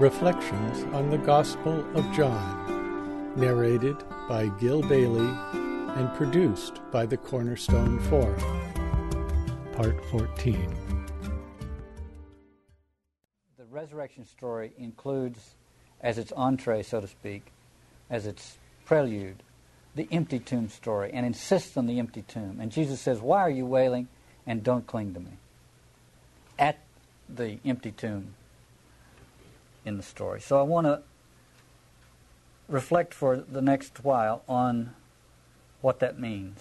Reflections on the Gospel of John, narrated by Gil Bailie and produced by the Cornerstone Forum. Part 14. The resurrection story includes, as its entree, so to speak, as its prelude, the empty tomb story and insists on the empty tomb. And Jesus says, Why are you wailing? And don't cling to me. At the empty tomb in the story. So I want to reflect for the next while on what that means.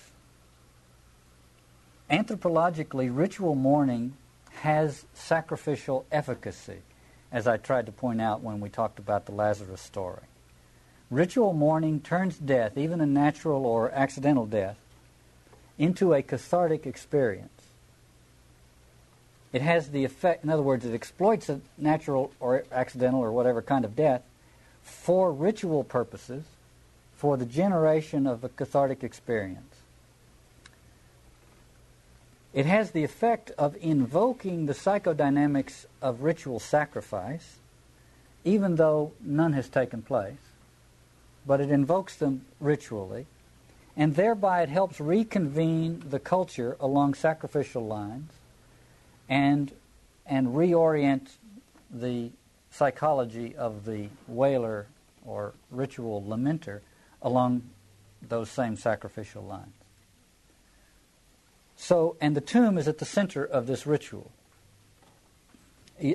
Anthropologically, ritual mourning has sacrificial efficacy, as I tried to point out when we talked about the Lazarus story. Ritual mourning turns death, even a natural or accidental death, into a cathartic experience. It has the effect, in other words, it exploits a natural or accidental or whatever kind of death for ritual purposes, for the generation of a cathartic experience. It has the effect of invoking the psychodynamics of ritual sacrifice, even though none has taken place, but it invokes them ritually, and thereby it helps reconvene the culture along sacrificial lines and and reorient the psychology of the wailer or ritual lamenter along those same sacrificial lines. So, and the tomb is at the center of this ritual,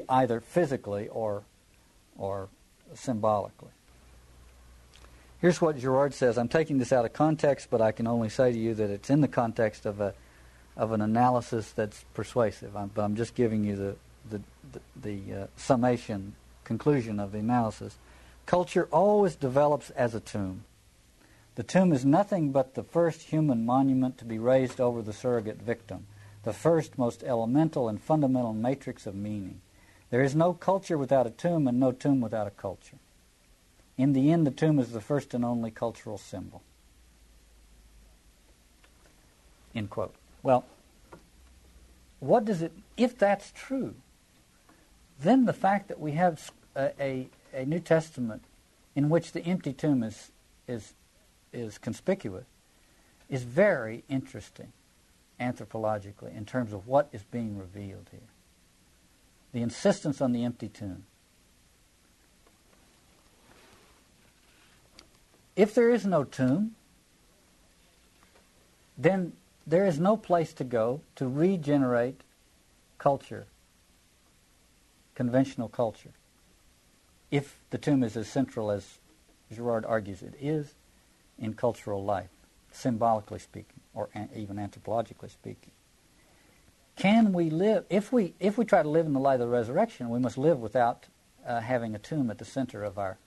either physically or, or symbolically. Here's what Girard says. I'm taking this out of context, but I can only say to you that it's in the context of a of an analysis that's persuasive. I'm, but I'm just giving you the the, the, the uh, summation conclusion of the analysis. Culture always develops as a tomb. The tomb is nothing but the first human monument to be raised over the surrogate victim, the first most elemental and fundamental matrix of meaning. There is no culture without a tomb and no tomb without a culture. In the end, the tomb is the first and only cultural symbol. End quote. Well, what does it, if that's true, then the fact that we have a, a, a New Testament in which the empty tomb is, is, is conspicuous is very interesting anthropologically in terms of what is being revealed here. The insistence on the empty tomb. If there is no tomb, then there is no place to go to regenerate culture, conventional culture, if the tomb is as central as Girard argues it is in cultural life, symbolically speaking, or even anthropologically speaking. Can we live, if we, if we try to live in the light of the resurrection, we must live without uh, having a tomb at the center of our,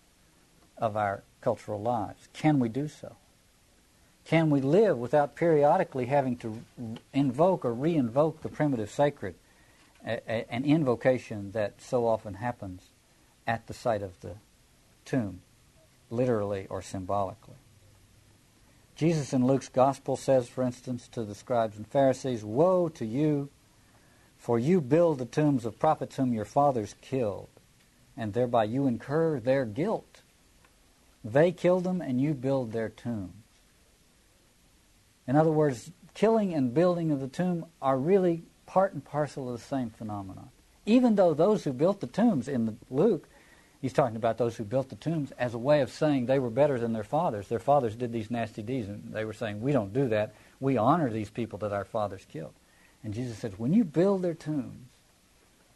of our cultural lives. Can we do so? Can we live without periodically having to invoke or re-invoke the primitive sacred, an invocation that so often happens at the site of the tomb, literally or symbolically? Jesus in Luke's Gospel says, for instance, to the scribes and Pharisees, Woe to you, for you build the tombs of prophets whom your fathers killed, and thereby you incur their guilt. They killed them, and you build their tombs. In other words, killing and building of the tomb are really part and parcel of the same phenomenon. Even though those who built the tombs in Luke, he's talking about those who built the tombs as a way of saying they were better than their fathers. Their fathers did these nasty deeds, and they were saying, We don't do that. We honor these people that our fathers killed. And Jesus says, When you build their tombs,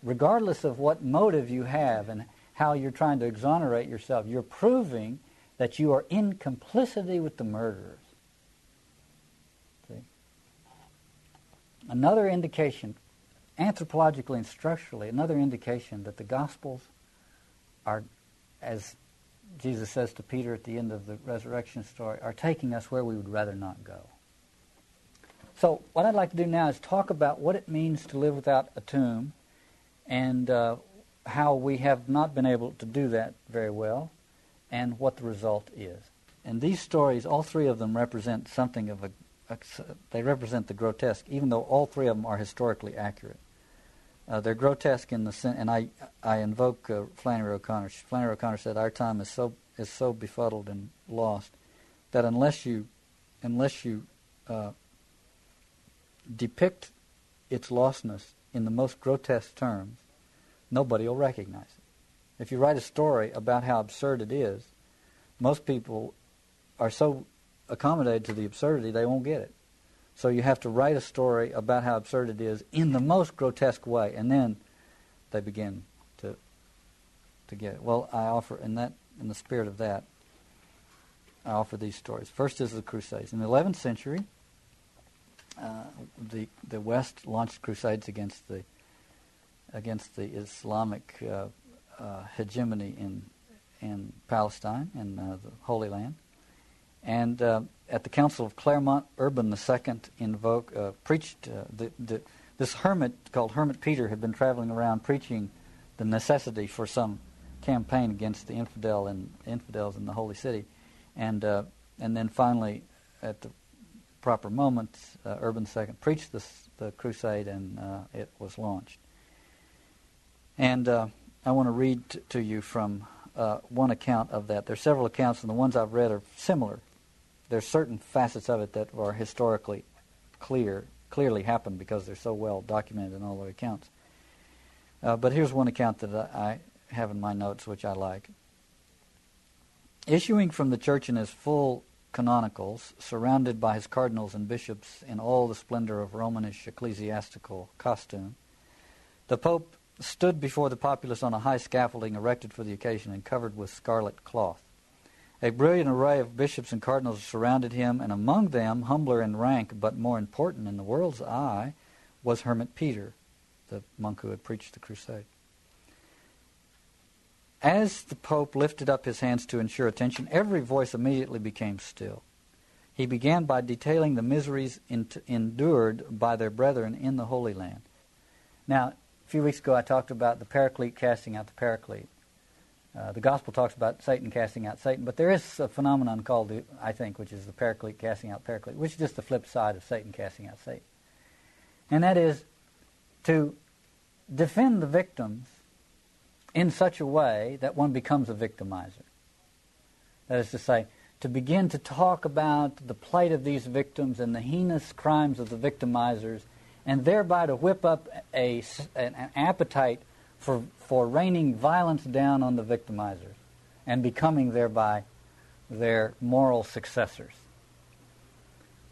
regardless of what motive you have and how you're trying to exonerate yourself, you're proving that you are in complicity with the murderers. Another indication, anthropologically and structurally, another indication that the Gospels are, as Jesus says to Peter at the end of the resurrection story, are taking us where we would rather not go. So, what I'd like to do now is talk about what it means to live without a tomb and uh, how we have not been able to do that very well and what the result is. And these stories, all three of them represent something of a they represent the grotesque, even though all three of them are historically accurate. Uh, they're grotesque in the sense, and I I invoke uh, Flannery O'Connor. Flannery O'Connor said our time is so is so befuddled and lost that unless you unless you uh, depict its lostness in the most grotesque terms, nobody will recognize it. If you write a story about how absurd it is, most people are so accommodated to the absurdity they won't get it. So you have to write a story about how absurd it is in the most grotesque way, and then they begin to to get it. Well, I offer in that in the spirit of that, I offer these stories. First is the Crusades. In the 11th century, uh, the the West launched crusades against the against the Islamic uh, uh, hegemony in in Palestine and uh, the Holy Land, and uh, at the Council of Clermont, Urban II uh, preached, uh, the, the, this hermit called Hermit Peter had been traveling around preaching the necessity for some campaign against the infidel and infidels in the holy city, and uh, and then finally, at the proper moment, uh, Urban II preached this, the crusade, and uh, it was launched. And uh, I want to read t- to you from one account of that. There are several accounts, and the ones I've read are similar there's certain facets of it that are historically clear, clearly happened because they're so well documented in all the accounts. Uh, but here's one account that I have in my notes, which I like. Issuing from the church in his full canonicals, surrounded by his cardinals and bishops in all the splendor of Romanish ecclesiastical costume, the Pope stood before the populace on a high scaffolding erected for the occasion and covered with scarlet cloth. A brilliant array of bishops and cardinals surrounded him, and among them, humbler in rank but more important in the world's eye, was Hermit Peter, the monk who had preached the crusade. As the Pope lifted up his hands to ensure attention, every voice immediately became still. He began by detailing the miseries endured by their brethren in the Holy Land. Now, a few weeks ago I talked about the Paraclete casting out the Paraclete. Uh, the gospel talks about Satan casting out Satan, but there is a phenomenon called, the, I think, which is the paraclete casting out paraclete, which is just the flip side of Satan casting out Satan. And that is to defend the victims in such a way that one becomes a victimizer. That is to say, to begin to talk about the plight of these victims and the heinous crimes of the victimizers, and thereby to whip up a, an appetite for, for raining violence down on the victimizers and becoming thereby their moral successors.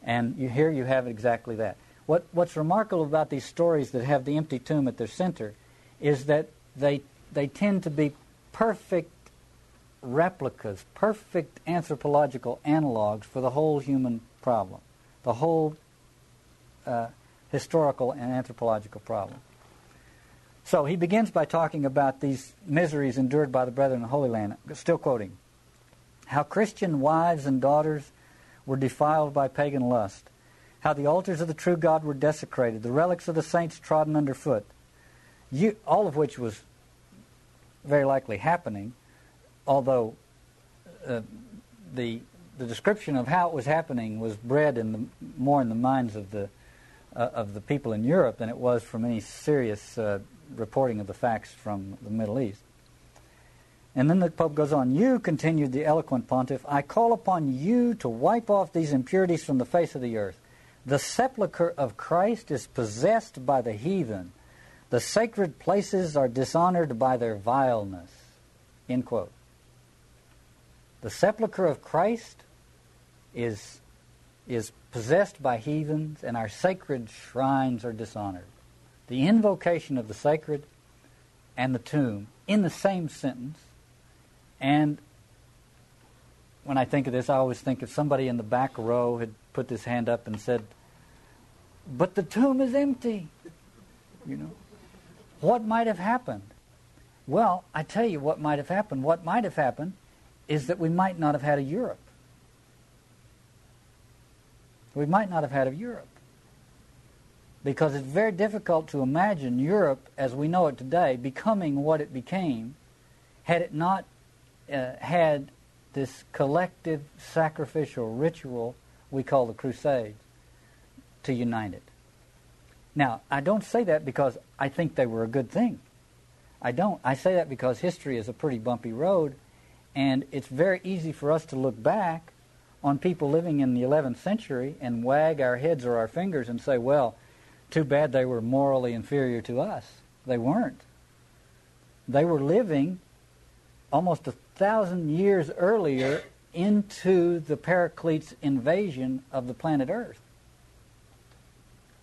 And you, here you have exactly that. What, what's remarkable about these stories that have the empty tomb at their center is that they, they tend to be perfect replicas, perfect anthropological analogs for the whole human problem, the whole uh, historical and anthropological problem. So he begins by talking about these miseries endured by the brethren in the Holy Land. Still quoting. How Christian wives and daughters were defiled by pagan lust. How the altars of the true God were desecrated, the relics of the saints trodden underfoot. You, all of which was very likely happening, although uh, the the description of how it was happening was bred in the, more in the minds of the uh, of the people in Europe than it was from any serious uh, reporting of the facts from the Middle East. And then the Pope goes on, You, continued the eloquent pontiff, I call upon you to wipe off these impurities from the face of the earth. The sepulchre of Christ is possessed by the heathen. The sacred places are dishonored by their vileness. End quote. The sepulchre of Christ is, is possessed by heathens, and our sacred shrines are dishonored the invocation of the sacred and the tomb in the same sentence. And when I think of this, I always think if somebody in the back row had put this hand up and said, But the tomb is empty. You know, what might have happened? Well, I tell you what might have happened. What might have happened is that we might not have had a Europe. We might not have had a Europe because it's very difficult to imagine Europe as we know it today becoming what it became had it not uh, had this collective sacrificial ritual we call the Crusades to unite it. Now, I don't say that because I think they were a good thing. I don't. I say that because history is a pretty bumpy road, and it's very easy for us to look back on people living in the 11th century and wag our heads or our fingers and say, well, too bad they were morally inferior to us. They weren't. They were living almost a thousand years earlier into the Paraclete's invasion of the planet Earth.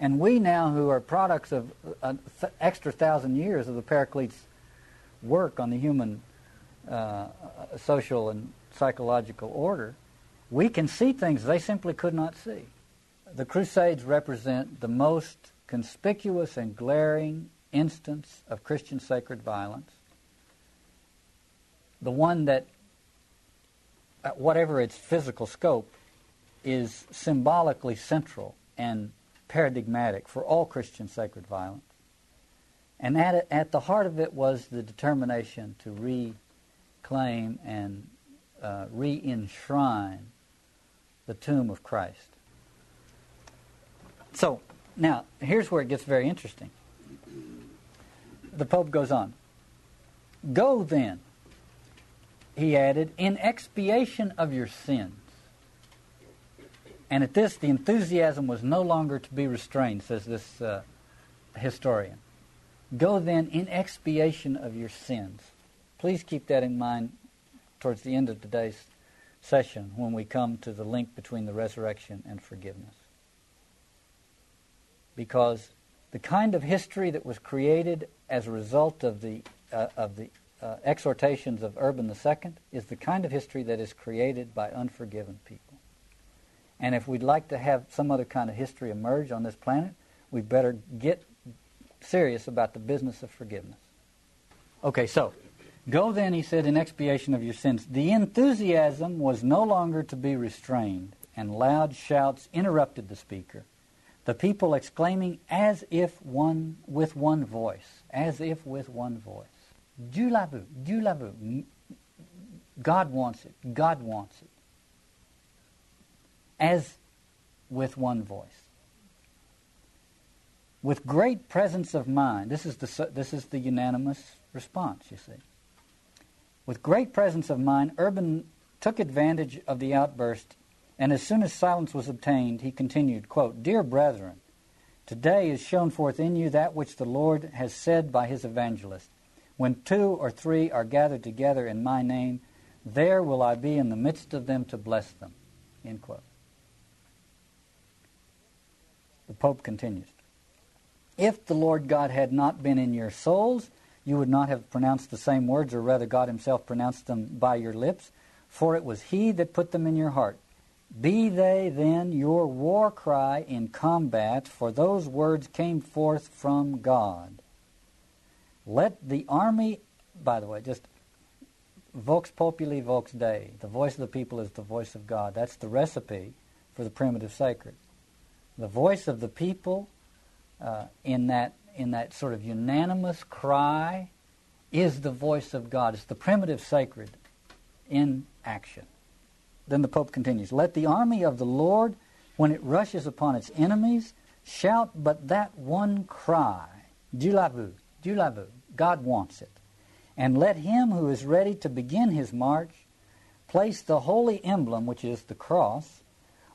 And we now, who are products of an extra thousand years of the Paraclete's work on the human uh, social and psychological order, we can see things they simply could not see. The Crusades represent the most conspicuous and glaring instance of Christian sacred violence. The one that, whatever its physical scope, is symbolically central and paradigmatic for all Christian sacred violence. And at, at the heart of it was the determination to reclaim and uh, re enshrine the tomb of Christ. So, now, here's where it gets very interesting. The Pope goes on Go then, he added, in expiation of your sins. And at this, the enthusiasm was no longer to be restrained, says this uh, historian. Go then in expiation of your sins. Please keep that in mind towards the end of today's session when we come to the link between the resurrection and forgiveness. Because the kind of history that was created as a result of the, uh, of the uh, exhortations of Urban II is the kind of history that is created by unforgiven people. And if we'd like to have some other kind of history emerge on this planet, we better get serious about the business of forgiveness. Okay, so Go then, he said, in expiation of your sins. The enthusiasm was no longer to be restrained, and loud shouts interrupted the speaker. The people exclaiming as if one with one voice, as if with one voice. Dieu l'a. God wants it, God wants it. As with one voice. With great presence of mind. This is the, this is the unanimous response, you see. With great presence of mind, Urban took advantage of the outburst, and as soon as silence was obtained, he continued, quote, Dear brethren, today is shown forth in you that which the Lord has said by his evangelist. When two or three are gathered together in my name, there will I be in the midst of them to bless them. End quote. The Pope continues. If the Lord God had not been in your souls, you would not have pronounced the same words, or rather, God Himself pronounced them by your lips, for it was He that put them in your heart. Be they then your war cry in combat, for those words came forth from God. Let the army, by the way, just vox populi, vox Dei. The voice of the people is the voice of God. That's the recipe for the primitive sacred. The voice of the people uh, in that in that sort of unanimous cry is the voice of God. It's the primitive sacred in action. Then the Pope continues Let the army of the Lord, when it rushes upon its enemies, shout but that one cry l'a vu. God wants it. And let him who is ready to begin his march place the holy emblem, which is the cross,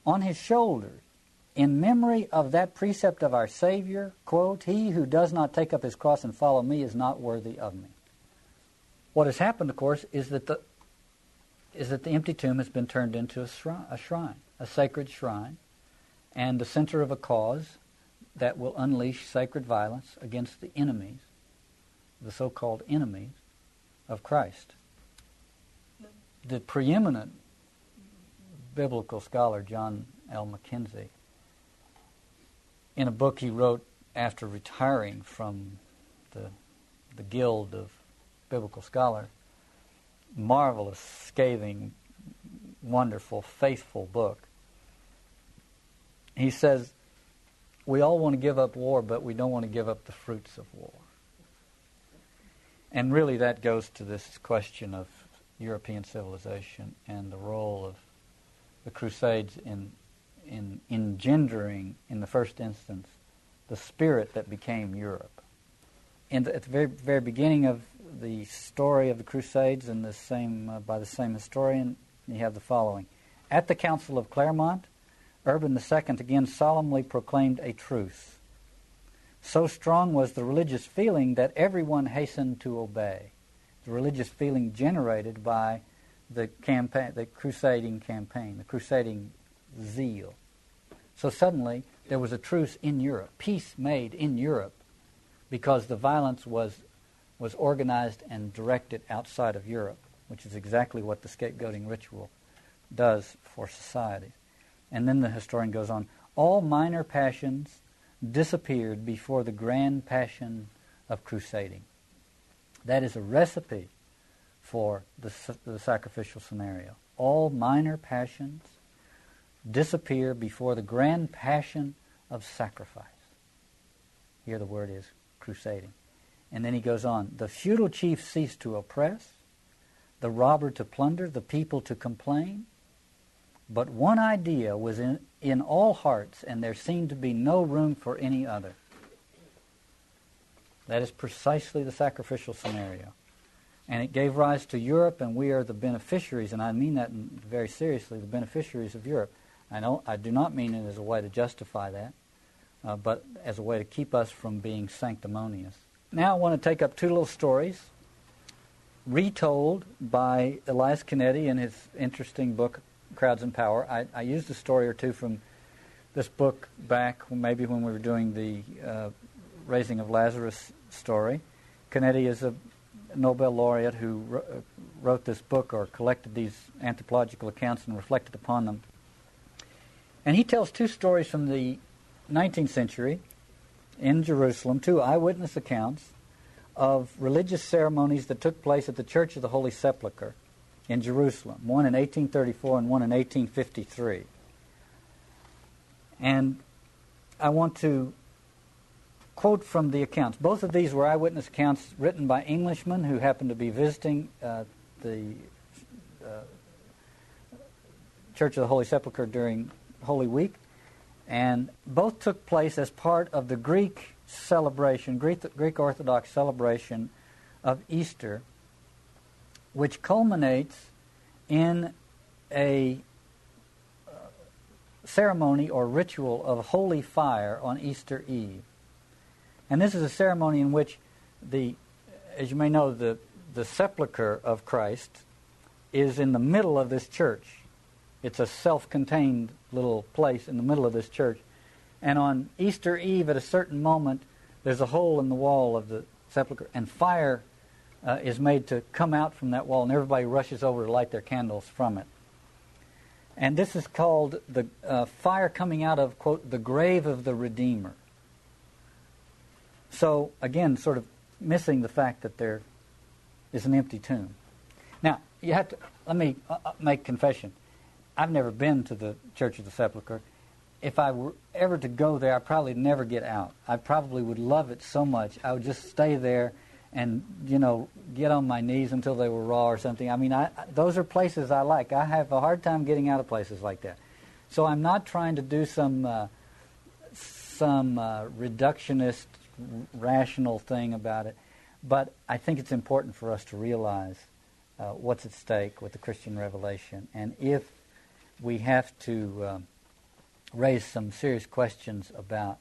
on his shoulders in memory of that precept of our Savior, quote, He who does not take up his cross and follow me is not worthy of me. What has happened, of course, is that the, is that the empty tomb has been turned into a shrine, a shrine, a sacred shrine, and the center of a cause that will unleash sacred violence against the enemies, the so-called enemies of Christ. The preeminent biblical scholar, John L. McKenzie, in a book he wrote after retiring from the, the Guild of Biblical Scholars. Marvelous, scathing, wonderful, faithful book. He says, We all want to give up war, but we don't want to give up the fruits of war. And really, that goes to this question of European civilization and the role of the Crusades in in engendering, in the first instance, the spirit that became Europe. And at the very, very beginning of the story of the Crusades, and the same uh, by the same historian, you have the following: At the Council of Clermont, Urban II again solemnly proclaimed a truce. So strong was the religious feeling that everyone hastened to obey. The religious feeling generated by the campaign, the crusading campaign, the crusading zeal. So suddenly there was a truce in Europe, peace made in Europe, because the violence was was organized and directed outside of Europe, which is exactly what the scapegoating ritual does for society. And then the historian goes on all minor passions disappeared before the grand passion of crusading. That is a recipe for the, the sacrificial scenario. All minor passions disappear before the grand passion of sacrifice. Here the word is crusading. And then he goes on the feudal chief ceased to oppress, the robber to plunder, the people to complain. But one idea was in, in all hearts, and there seemed to be no room for any other. That is precisely the sacrificial scenario. And it gave rise to Europe, and we are the beneficiaries, and I mean that very seriously, the beneficiaries of Europe. I, know, I do not mean it as a way to justify that, uh, but as a way to keep us from being sanctimonious. Now I want to take up two little stories retold by Elias Canetti in his interesting book, Crowds and Power. I, I used a story or two from this book back, maybe when we were doing the uh, Raising of Lazarus story. Canetti is a Nobel laureate who wrote this book or collected these anthropological accounts and reflected upon them. And he tells two stories from the 19th century in Jerusalem, two eyewitness accounts of religious ceremonies that took place at the Church of the Holy Sepulchre in Jerusalem, one in 1834 and one in 1853. And I want to quote from the accounts. Both of these were eyewitness accounts written by Englishmen who happened to be visiting uh, the uh, Church of the Holy Sepulchre during Holy Week, and both took place as part of the Greek celebration, Greek, Greek Orthodox celebration of Easter, which culminates in a uh, ceremony or ritual of holy fire on Easter Eve. And this is a ceremony in which the, as you may know, the, the sepulchre of Christ is in the middle of this church. It's a self contained little place in the middle of this church. And on Easter Eve, at a certain moment, there's a hole in the wall of the sepulchre, and fire uh, is made to come out from that wall, and everybody rushes over to light their candles from it. And this is called the uh, fire coming out of, quote, the grave of the Redeemer. So, again, sort of missing the fact that there is an empty tomb. Now, you have to, let me uh, uh make confession. I've never been to the Church of the Sepulchre. If I were ever to go there, I'd probably never get out. I probably would love it so much. I would just stay there and, you know, get on my knees until they were raw or something. I mean, I, those are places I like. I have a hard time getting out of places like that. So I'm not trying to do some uh, some uh, reductionist, rational thing about it, but I think it's important for us to realize uh, what's at stake with the Christian revelation, and if we have to um, raise some serious questions about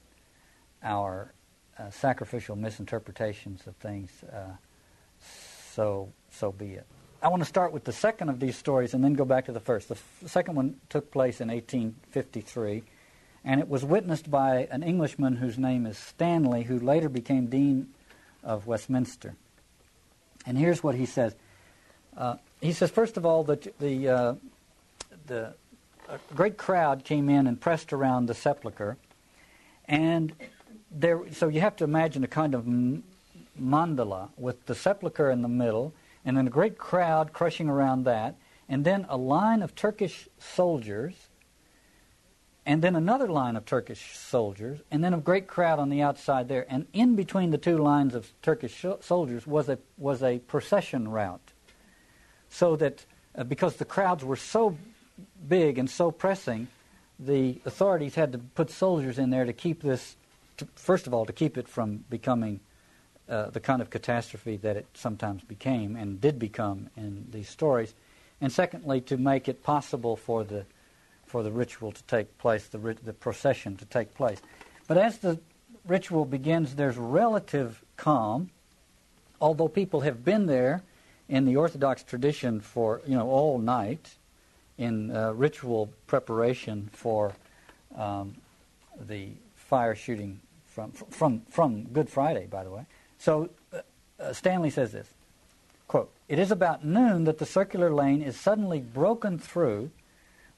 our uh, sacrificial misinterpretations of things. Uh, so, so be it. I want to start with the second of these stories and then go back to the first. The f- second one took place in 1853, and it was witnessed by an Englishman whose name is Stanley, who later became Dean of Westminster. And here's what he says. Uh, he says, first of all, that the, uh, the a great crowd came in and pressed around the sepulchre, and there. So you have to imagine a kind of mandala with the sepulchre in the middle, and then a great crowd crushing around that, and then a line of Turkish soldiers, and then another line of Turkish soldiers, and then a great crowd on the outside there, and in between the two lines of Turkish soldiers was a was a procession route, so that uh, because the crowds were so big and so pressing, the authorities had to put soldiers in there to keep this to, first of all, to keep it from becoming uh, the kind of catastrophe that it sometimes became and did become in these stories, and secondly, to make it possible for the for the ritual to take place, the the procession to take place. But as the ritual begins, there's relative calm, although people have been there in the Orthodox tradition for you know all night in uh, ritual preparation for um, the fire shooting from from from Good Friday, by the way. So uh, Stanley says this quote: "It is about noon that the circular lane is suddenly broken through."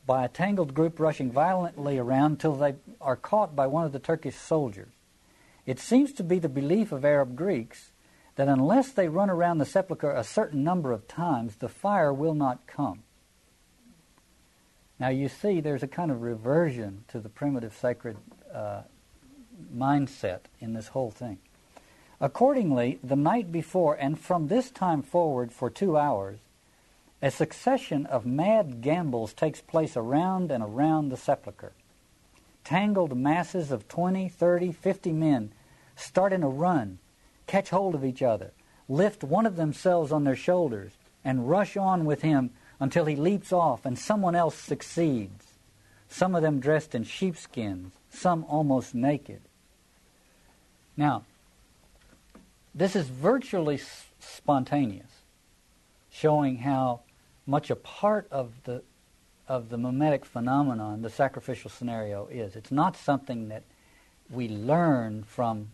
By a tangled group rushing violently around till they are caught by one of the Turkish soldiers. It seems to be the belief of Arab Greeks that unless they run around the sepulchre a certain number of times, the fire will not come. Now you see, there's a kind of reversion to the primitive sacred uh, mindset in this whole thing. Accordingly, the night before and from this time forward for two hours, a succession of mad gambols takes place around and around the sepulchre. Tangled masses of 20, 30, 50 men start in a run, catch hold of each other, lift one of themselves on their shoulders, and rush on with him until he leaps off and someone else succeeds. Some of them dressed in sheepskins, some almost naked. Now, this is virtually spontaneous, showing how much a part of the of the mimetic phenomenon the sacrificial scenario is. It's not something that we learn from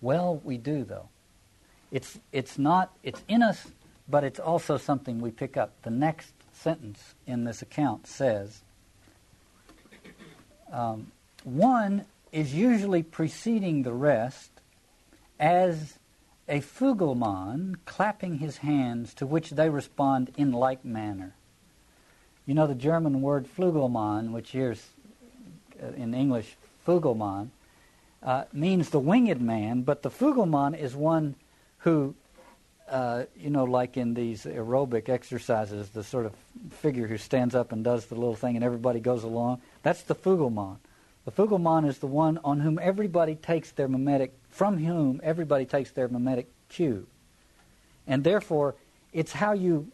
well, we do though. It's it's not it's in us, but it's also something we pick up. The next sentence in this account says, um, one is usually preceding the rest as a fugleman clapping his hands to which they respond in like manner. You know the German word Flügelmann, which here's uh, in English Fugleman, uh, means the winged man, but the Fugleman is one who, uh, you know, like in these aerobic exercises, the sort of figure who stands up and does the little thing and everybody goes along. That's the Fugleman. The Fugleman is the one on whom everybody takes their mimetic, from whom everybody takes their mimetic cue. And therefore, it's how you,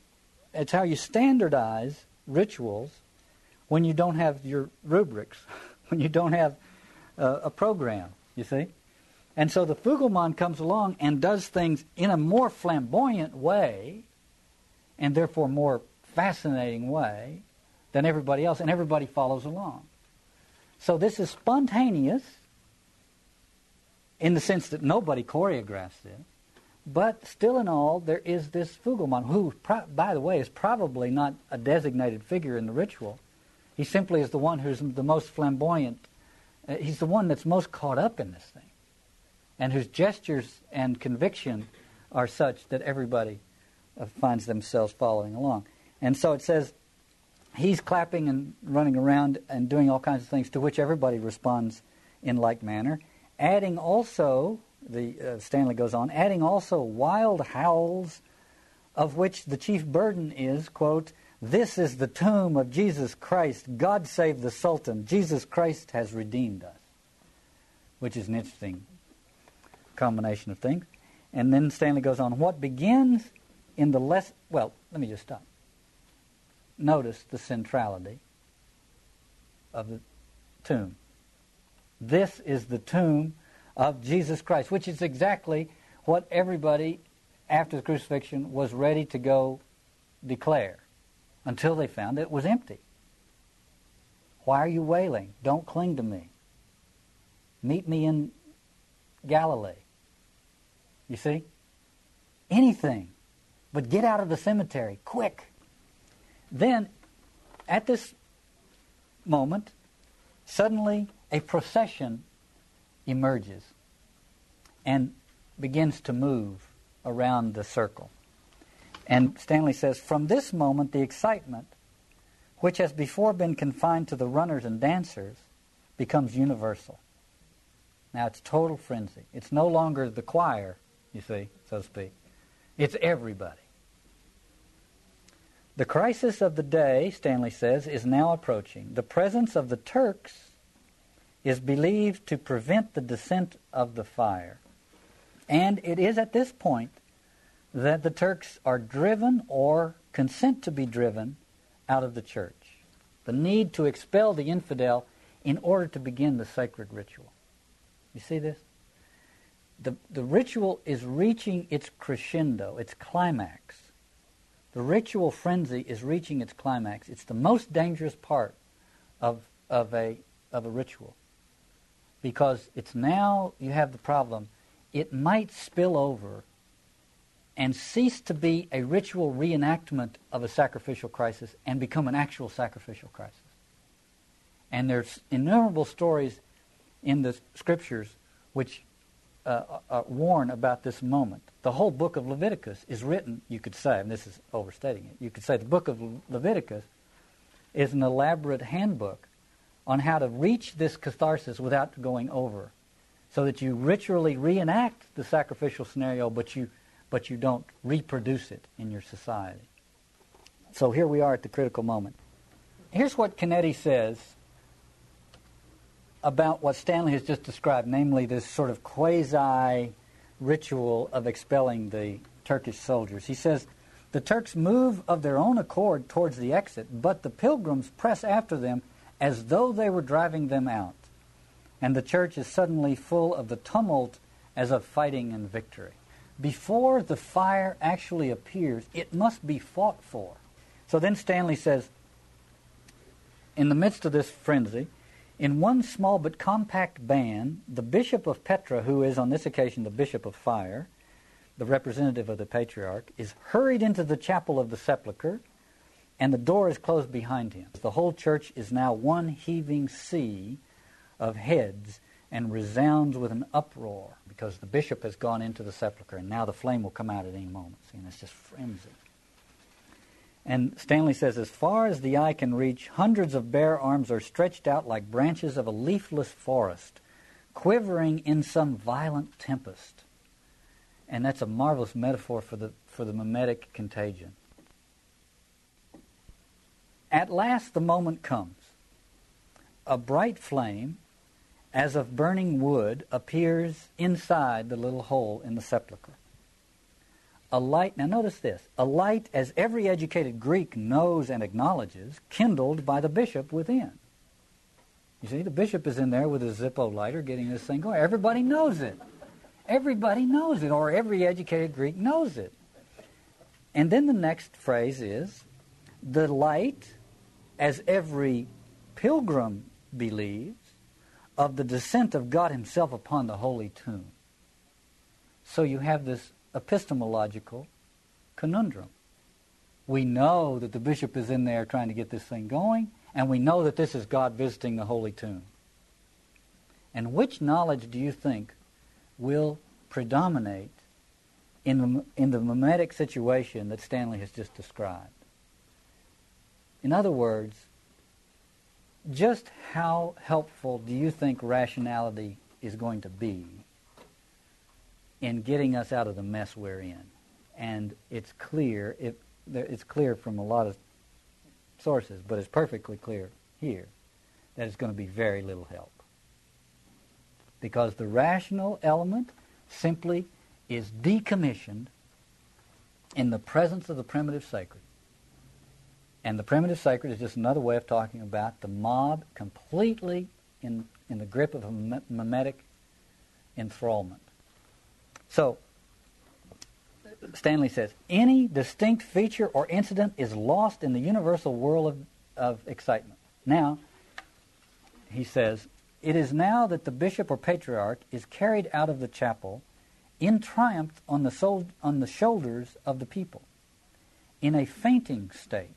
it's how you standardize rituals when you don't have your rubrics, when you don't have uh, a program you see? And so the Fugleman comes along and does things in a more flamboyant way, and therefore more fascinating way than everybody else, and everybody follows along. So this is spontaneous in the sense that nobody choreographs it, but still in all, there is this Fugleman, who, by the way, is probably not a designated figure in the ritual. He simply is the one who's the most flamboyant uh, he's the one that's most caught up in this thing, and whose gestures and conviction are such that everybody uh, finds themselves following along. And so it says he's clapping and running around and doing all kinds of things to which everybody responds in like manner, adding also, the uh, Stanley goes on, adding also wild howls of which the chief burden is, quote, this is the tomb of Jesus Christ. God save the Sultan. Jesus Christ has redeemed us. Which is an interesting combination of things. And then Stanley goes on, what begins in the less. Well, let me just stop. Notice the centrality of the tomb. This is the tomb of Jesus Christ, which is exactly what everybody after the crucifixion was ready to go declare until they found it was empty. Why are you wailing? Don't cling to me. Meet me in Galilee. You see? Anything. But get out of the cemetery, quick. Then, at this moment, suddenly a procession emerges and begins to move around the circle. And Stanley says, from this moment, the excitement, which has before been confined to the runners and dancers, becomes universal. Now it's total frenzy. It's no longer the choir, you see, so to speak. It's everybody. The crisis of the day, Stanley says, is now approaching. The presence of the Turks is believed to prevent the descent of the fire. And it is at this point that the Turks are driven or consent to be driven out of the church. The need to expel the infidel in order to begin the sacred ritual. You see this? The, the ritual is reaching its crescendo, its climax. The ritual frenzy is reaching its climax. It's the most dangerous part of, of, a, of a ritual because it's now you have the problem. It might spill over and cease to be a ritual reenactment of a sacrificial crisis and become an actual sacrificial crisis. And there's innumerable stories in the scriptures which uh, uh, warn about this moment. The whole book of Leviticus is written, you could say, and this is overstating it, you could say the book of Leviticus is an elaborate handbook on how to reach this catharsis without going over. So that you ritually reenact the sacrificial scenario, but you, but you don't reproduce it in your society. So here we are at the critical moment. Here's what Canetti says about what Stanley has just described, namely this sort of quasi ritual of expelling the Turkish soldiers. He says, The Turks move of their own accord towards the exit, but the pilgrims press after them as though they were driving them out. And the church is suddenly full of the tumult as of fighting and victory. Before the fire actually appears, it must be fought for. So then Stanley says, in the midst of this frenzy, in one small but compact band, the Bishop of Petra, who is on this occasion the Bishop of Fire, the representative of the Patriarch, is hurried into the chapel of the sepulchre, and the door is closed behind him. The whole church is now one heaving sea of heads and resounds with an uproar because the bishop has gone into the sepulchre and now the flame will come out at any moment. See, and it's just frenzy. And Stanley says, as far as the eye can reach, hundreds of bare arms are stretched out like branches of a leafless forest, quivering in some violent tempest. And that's a marvelous metaphor for the, for the mimetic contagion. At last the moment comes. A bright flame, as of burning wood, appears inside the little hole in the sepulchre. A light, now notice this, a light, as every educated Greek knows and acknowledges, kindled by the bishop within. You see, the bishop is in there with a Zippo lighter getting this thing going. Everybody knows it. Everybody knows it, or every educated Greek knows it. And then the next phrase is the light as every pilgrim believes, of the descent of God Himself upon the holy tomb. So you have this epistemological conundrum. We know that the bishop is in there trying to get this thing going, and we know that this is God visiting the holy tomb. And which knowledge do you think will predominate in the, in the mimetic situation that Stanley has just described? In other words, just how helpful do you think rationality is going to be in getting us out of the mess we're in? And it's clear, it, it's clear from a lot of sources, but it's perfectly clear here that it's going to be very little help. Because the rational element simply is decommissioned in the presence of the primitive sacred. And the primitive sacred is just another way of talking about the mob completely in, in the grip of a mimetic enthrallment. So, Stanley says, any distinct feature or incident is lost in the universal whirl of, of excitement. Now, he says, it is now that the bishop or patriarch is carried out of the chapel in triumph on the, sol- on the shoulders of the people, in a fainting state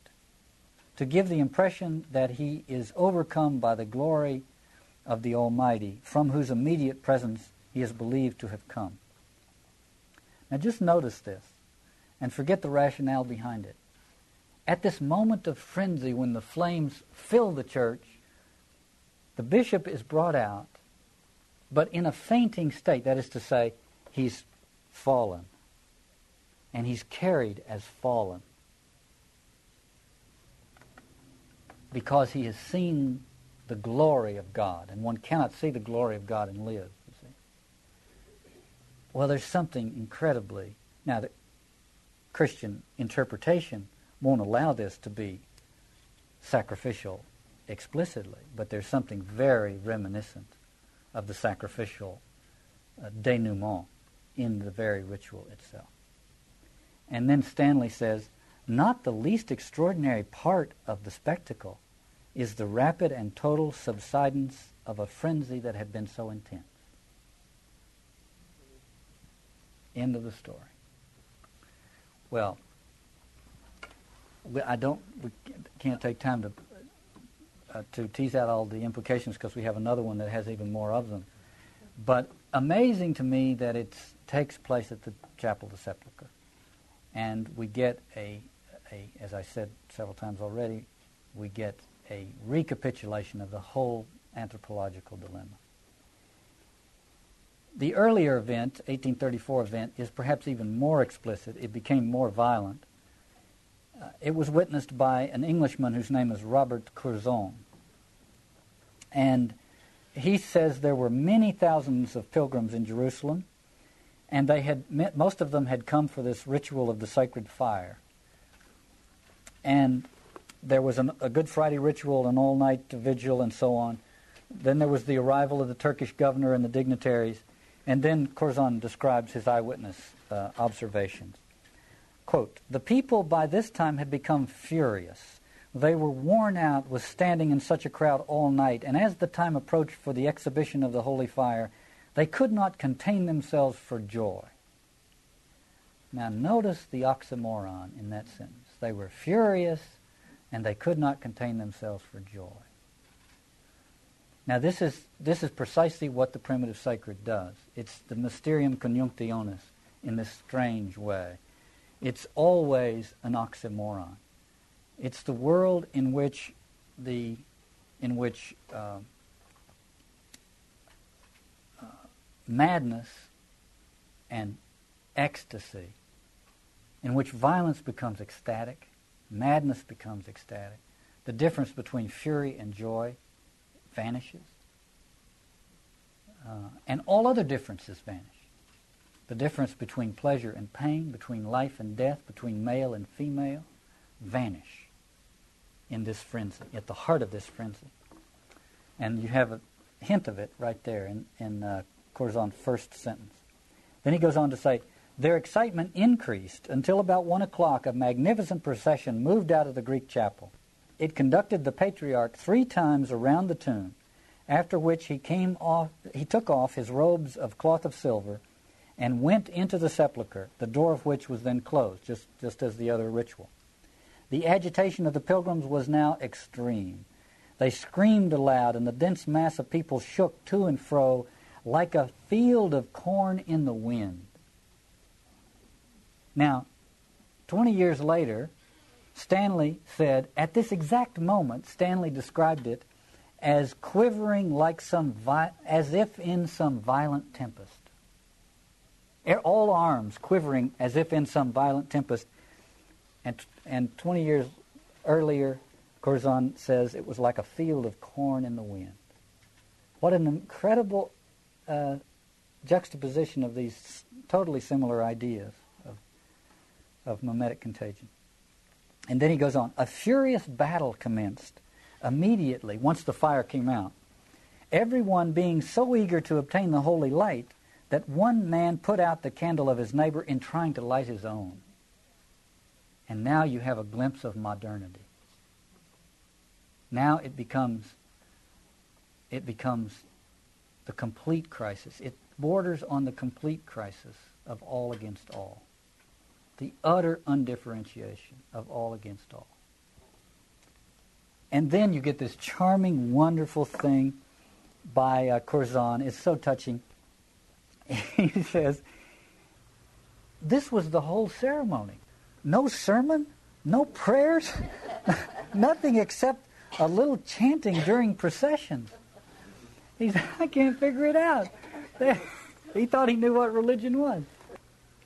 to give the impression that he is overcome by the glory of the Almighty, from whose immediate presence he is believed to have come. Now just notice this, and forget the rationale behind it. At this moment of frenzy, when the flames fill the church, the bishop is brought out, but in a fainting state, that is to say, he's fallen, and he's carried as fallen. because he has seen the glory of God, and one cannot see the glory of God and live. Well, there's something incredibly now the Christian interpretation won't allow this to be sacrificial explicitly, but there's something very reminiscent of the sacrificial uh, denouement in the very ritual itself. And then Stanley says, not the least extraordinary part of the spectacle is the rapid and total subsidence of a frenzy that had been so intense. End of the story. Well, I don't, we can't take time to uh, to tease out all the implications because we have another one that has even more of them. But amazing to me that it takes place at the Chapel of the Sepulchre, and we get a, a, as I said several times already, we get a recapitulation of the whole anthropological dilemma. The earlier event, 1834 event, is perhaps even more explicit. It became more violent. Uh, it was witnessed by an Englishman whose name is Robert Curzon. And he says there were many thousands of pilgrims in Jerusalem, and they had met, most of them had come for this ritual of the sacred fire. And there was an, a Good Friday ritual, an all night vigil, and so on. Then there was the arrival of the Turkish governor and the dignitaries. And then Curzon describes his eyewitness uh, observations. Quote, the people by this time had become furious. They were worn out with standing in such a crowd all night, and as the time approached for the exhibition of the holy fire, they could not contain themselves for joy. Now, notice the oxymoron in that sentence. They were furious, and they could not contain themselves for joy. Now, this is, this is precisely what the primitive sacred does. It's the mysterium conjunctionis in this strange way. It's always an oxymoron. It's the world in which the in which uh, uh, madness and ecstasy, in which violence becomes ecstatic, madness becomes ecstatic, the difference between fury and joy vanishes. Uh, and all other differences vanish. The difference between pleasure and pain, between life and death, between male and female, vanish in this frenzy, at the heart of this frenzy. And you have a hint of it right there in, in uh, Curzon's first sentence. Then he goes on to say, their excitement increased until about one o'clock a magnificent procession moved out of the Greek chapel. It conducted the patriarch three times around the tomb, after which he came off he took off his robes of cloth of silver and went into the sepulchre, the door of which was then closed, just, just as the other ritual. The agitation of the pilgrims was now extreme. They screamed aloud, and the dense mass of people shook to and fro like a field of corn in the wind. Now, 20 years later, Stanley said, at this exact moment, Stanley described it as quivering like some, vi- as if in some violent tempest. All arms quivering as if in some violent tempest. And, and 20 years earlier, Curzon says it was like a field of corn in the wind. What an incredible uh, juxtaposition of these totally similar ideas of, of mimetic contagion. And then he goes on a furious battle commenced immediately once the fire came out. Everyone being so eager to obtain the holy light that one man put out the candle of his neighbor in trying to light his own. And now you have a glimpse of modernity. Now it becomes it becomes the complete crisis. It borders on the complete crisis of all against all the utter undifferentiation of all against all. And then you get this charming, wonderful thing by uh, Curzon. It's so touching. he says, This was the whole ceremony. No sermon, no prayers, nothing except a little chanting during processions. He said, I can't figure it out. he thought he knew what religion was.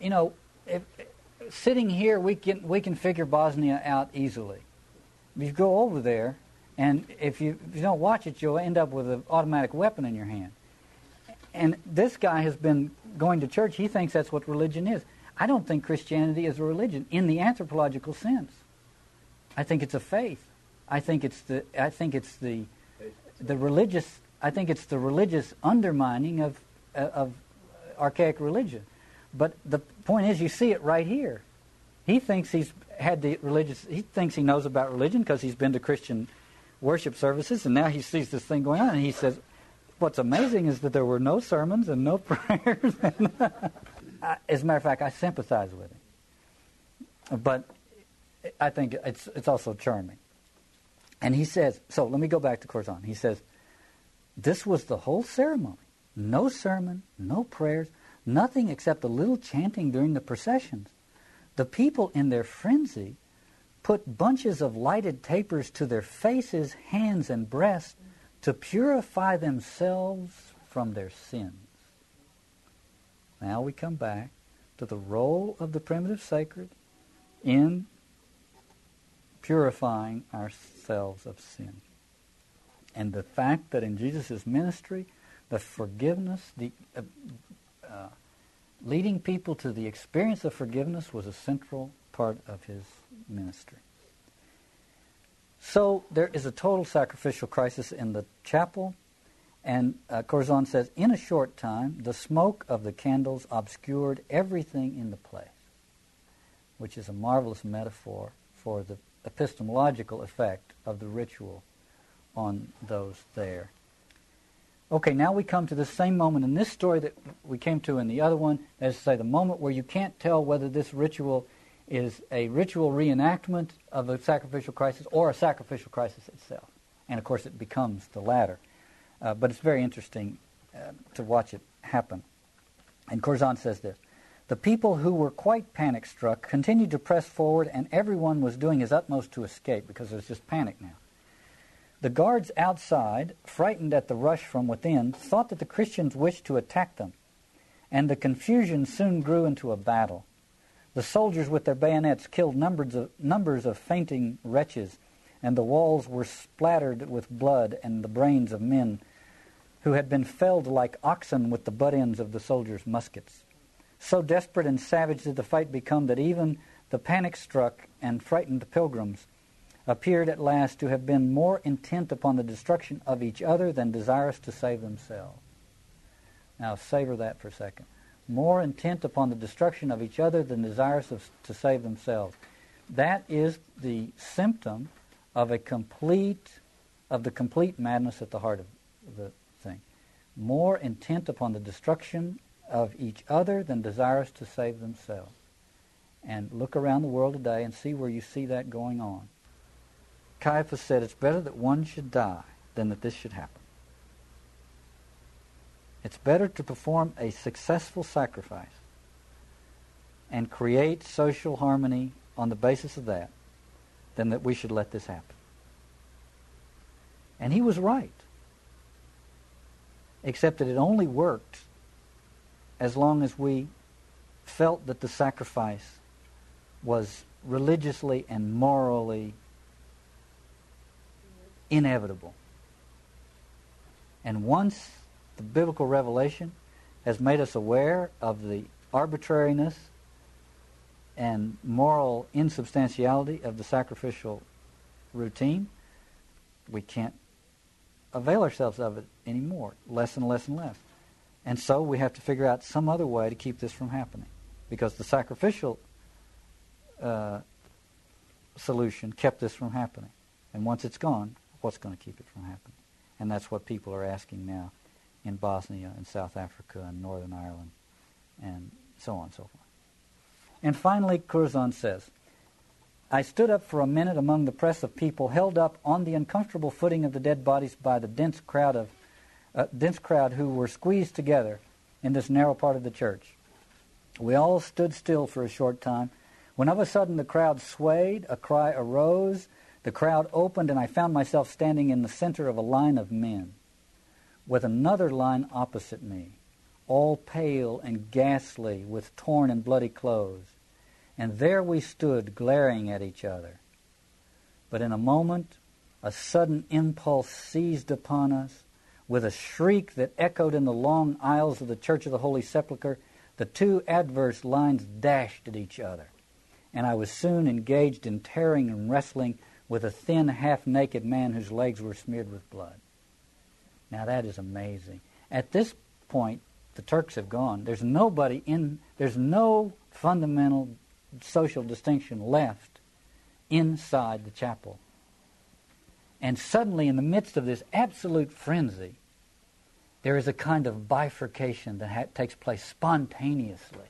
You know, if, sitting here, we can, we can figure Bosnia out easily. If you go over there, And if you, if you don't watch it, you'll end up with an automatic weapon in your hand. And this guy has been going to church. He thinks that's what religion is. I don't think Christianity is a religion in the anthropological sense. I think it's a faith. I think it's the I think it's the the religious I think it's the religious undermining of of archaic religion. But the point is, you see it right here. He thinks he's had the religious. He thinks he knows about religion because he's been to Christian worship services, and now he sees this thing going on, and he says, "What's amazing is that there were no sermons and no prayers." As a matter of fact, I sympathize with him, but I think it's it's also charming. And he says, so let me go back to Curzon. He says, this was the whole ceremony. No sermon, no prayers, nothing except a little chanting during the processions. The people, in their frenzy, put bunches of lighted tapers to their faces, hands, and breasts to purify themselves from their sins. Now we come back to the role of the primitive sacred in purifying ourselves of sin. And the fact that in Jesus' ministry, the forgiveness, the uh, uh, leading people to the experience of forgiveness was a central part of his ministry. So there is a total sacrificial crisis in the chapel, and uh, Curzon says, in a short time, the smoke of the candles obscured everything in the place, which is a marvelous metaphor for the epistemological effect of the ritual on those there. Okay, now we come to the same moment in this story that we came to in the other one, that is to say, the moment where you can't tell whether this ritual is a ritual reenactment of a sacrificial crisis or a sacrificial crisis itself. And of course, it becomes the latter. Uh, but it's very interesting uh, to watch it happen. And Curzon says this the people who were quite panic struck continued to press forward, and everyone was doing his utmost to escape because there's just panic now. The guards outside, frightened at the rush from within, thought that the Christians wished to attack them, and the confusion soon grew into a battle. The soldiers with their bayonets killed numbers of, numbers of fainting wretches, and the walls were splattered with blood and the brains of men who had been felled like oxen with the butt ends of the soldiers' muskets. So desperate and savage did the fight become that even the panic struck and frightened pilgrims appeared at last to have been more intent upon the destruction of each other than desirous to save themselves. Now, savor that for a second. More intent upon the destruction of each other than desirous of, to save themselves. That is the symptom of a complete, of the complete madness at the heart of the thing. More intent upon the destruction of each other than desirous to save themselves. And look around the world today and see where you see that going on. Caiaphas said it's better that one should die than that this should happen. It's better to perform a successful sacrifice and create social harmony on the basis of that than that we should let this happen. And he was right. Except that it only worked as long as we felt that the sacrifice was religiously and morally inevitable. And once the biblical revelation has made us aware of the arbitrariness and moral insubstantiality of the sacrificial routine, we can't avail ourselves of it anymore, less and less and less. And so we have to figure out some other way to keep this from happening. Because the sacrificial uh, solution kept this from happening. And once it's gone, what's going to keep it from happening? And that's what people are asking now in Bosnia and South Africa and Northern Ireland and so on and so forth. And finally, Curzon says, I stood up for a minute among the press of people held up on the uncomfortable footing of the dead bodies by the dense crowd of uh, dense crowd who were squeezed together in this narrow part of the church. We all stood still for a short time. When of a sudden the crowd swayed, a cry arose, the crowd opened, and I found myself standing in the center of a line of men, with another line opposite me, all pale and ghastly, with torn and bloody clothes. And there we stood, glaring at each other. But in a moment, a sudden impulse seized upon us. With a shriek that echoed in the long aisles of the Church of the Holy Sepulchre, the two adverse lines dashed at each other, and I was soon engaged in tearing and wrestling with a thin, half naked man whose legs were smeared with blood. Now that is amazing. At this point, the Turks have gone. There's nobody in, there's no fundamental social distinction left inside the chapel. And suddenly, in the midst of this absolute frenzy, there is a kind of bifurcation that ha- takes place spontaneously.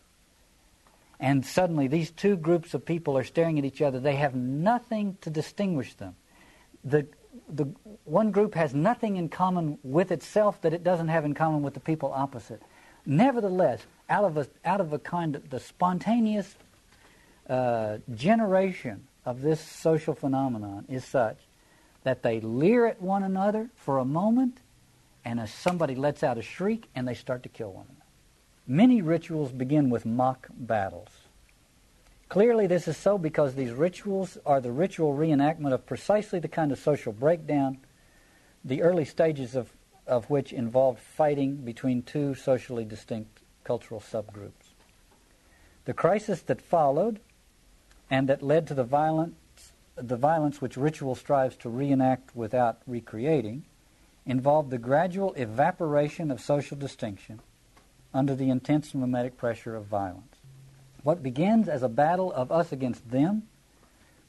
And suddenly, these two groups of people are staring at each other. They have nothing to distinguish them. The, the one group has nothing in common with itself that it doesn't have in common with the people opposite. Nevertheless, out of a, out of a kind of the spontaneous uh, generation of this social phenomenon is such that they leer at one another for a moment, and as somebody lets out a shriek, and they start to kill one another. Many rituals begin with mock battles. Clearly, this is so because these rituals are the ritual reenactment of precisely the kind of social breakdown, the early stages of, of which involved fighting between two socially distinct cultural subgroups. The crisis that followed and that led to the violence, the violence which ritual strives to reenact without recreating involved the gradual evaporation of social distinction under the intense mimetic pressure of violence. What begins as a battle of us against them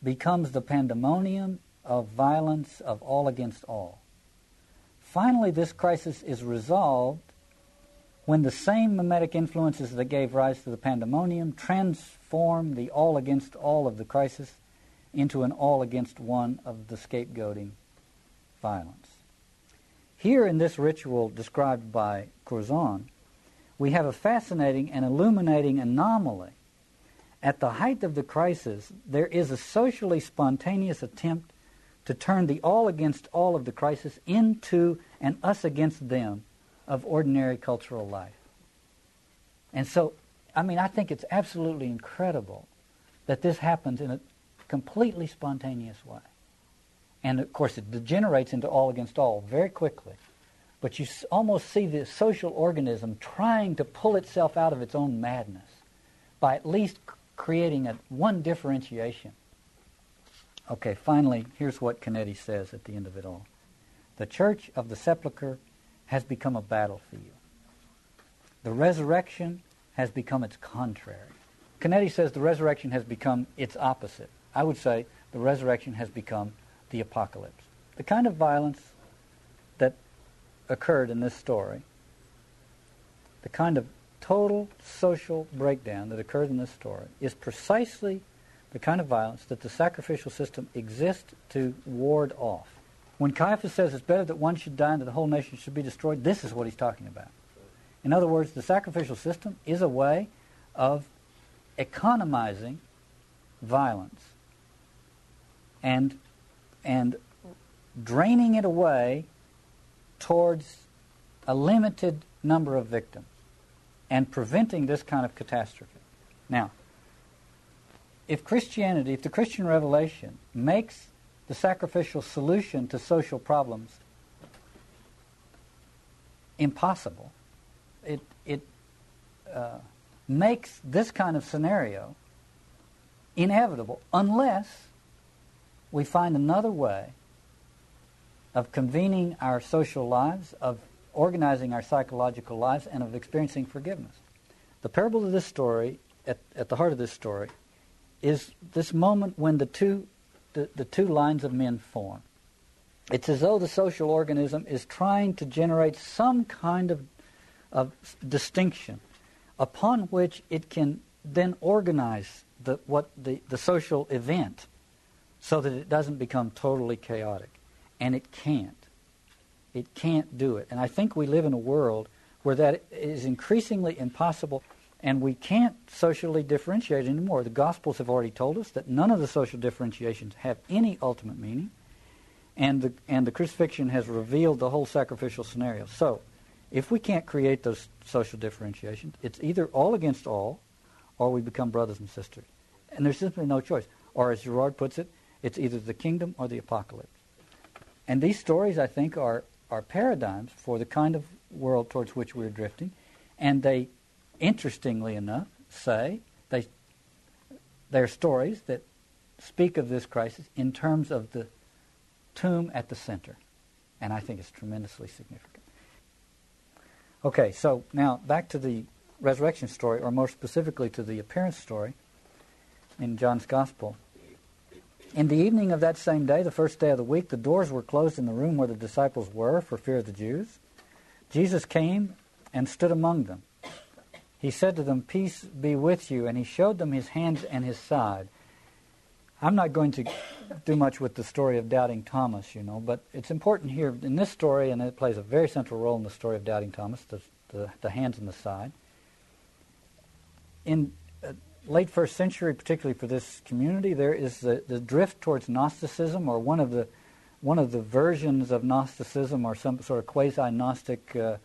becomes the pandemonium of violence of all against all. Finally, this crisis is resolved when the same mimetic influences that gave rise to the pandemonium transform the all against all of the crisis into an all against one of the scapegoating violence. Here in this ritual described by Curzon, we have a fascinating and illuminating anomaly. At the height of the crisis, there is a socially spontaneous attempt to turn the all against all of the crisis into an us against them of ordinary cultural life. And so, I mean, I think it's absolutely incredible that this happens in a completely spontaneous way. And of course, it degenerates into all against all very quickly. But you almost see the social organism trying to pull itself out of its own madness by at least creating a, one differentiation. Okay, finally, here's what Canetti says at the end of it all. The Church of the Sepulchre has become a battlefield. The resurrection has become its contrary. Canetti says the resurrection has become its opposite. I would say the resurrection has become the apocalypse. The kind of violence occurred in this story, the kind of total social breakdown that occurred in this story, is precisely the kind of violence that the sacrificial system exists to ward off. When Caiaphas says it's better that one should die and that the whole nation should be destroyed, this is what he's talking about. In other words, the sacrificial system is a way of economizing violence and, and draining it away towards a limited number of victims and preventing this kind of catastrophe. Now, if Christianity, if the Christian revelation makes the sacrificial solution to social problems impossible, it, it uh, makes this kind of scenario inevitable unless we find another way of convening our social lives, of organizing our psychological lives, and of experiencing forgiveness. The parable of this story, at, at the heart of this story, is this moment when the two, the, the two lines of men form. It's as though the social organism is trying to generate some kind of, of distinction upon which it can then organize the, what the, the social event so that it doesn't become totally chaotic and it can't. It can't do it. And I think we live in a world where that is increasingly impossible, and we can't socially differentiate anymore. The Gospels have already told us that none of the social differentiations have any ultimate meaning, and the, and the crucifixion has revealed the whole sacrificial scenario. So, if we can't create those social differentiations, it's either all against all, or we become brothers and sisters. And there's simply no choice. Or, as Girard puts it, it's either the kingdom or the apocalypse. And these stories, I think, are, are paradigms for the kind of world towards which we're drifting. And they, interestingly enough, say they, they're stories that speak of this crisis in terms of the tomb at the center. And I think it's tremendously significant. Okay, so now back to the resurrection story, or more specifically to the appearance story in John's Gospel. In the evening of that same day, the first day of the week, the doors were closed in the room where the disciples were for fear of the Jews. Jesus came and stood among them. He said to them, Peace be with you, and he showed them his hands and his side. I'm not going to do much with the story of doubting Thomas, you know, but it's important here in this story, and it plays a very central role in the story of doubting Thomas, the, the, the hands and the side. In late first century, particularly for this community, there is the, the drift towards Gnosticism, or one of the one of the versions of Gnosticism, or some sort of quasi-Gnostic uh,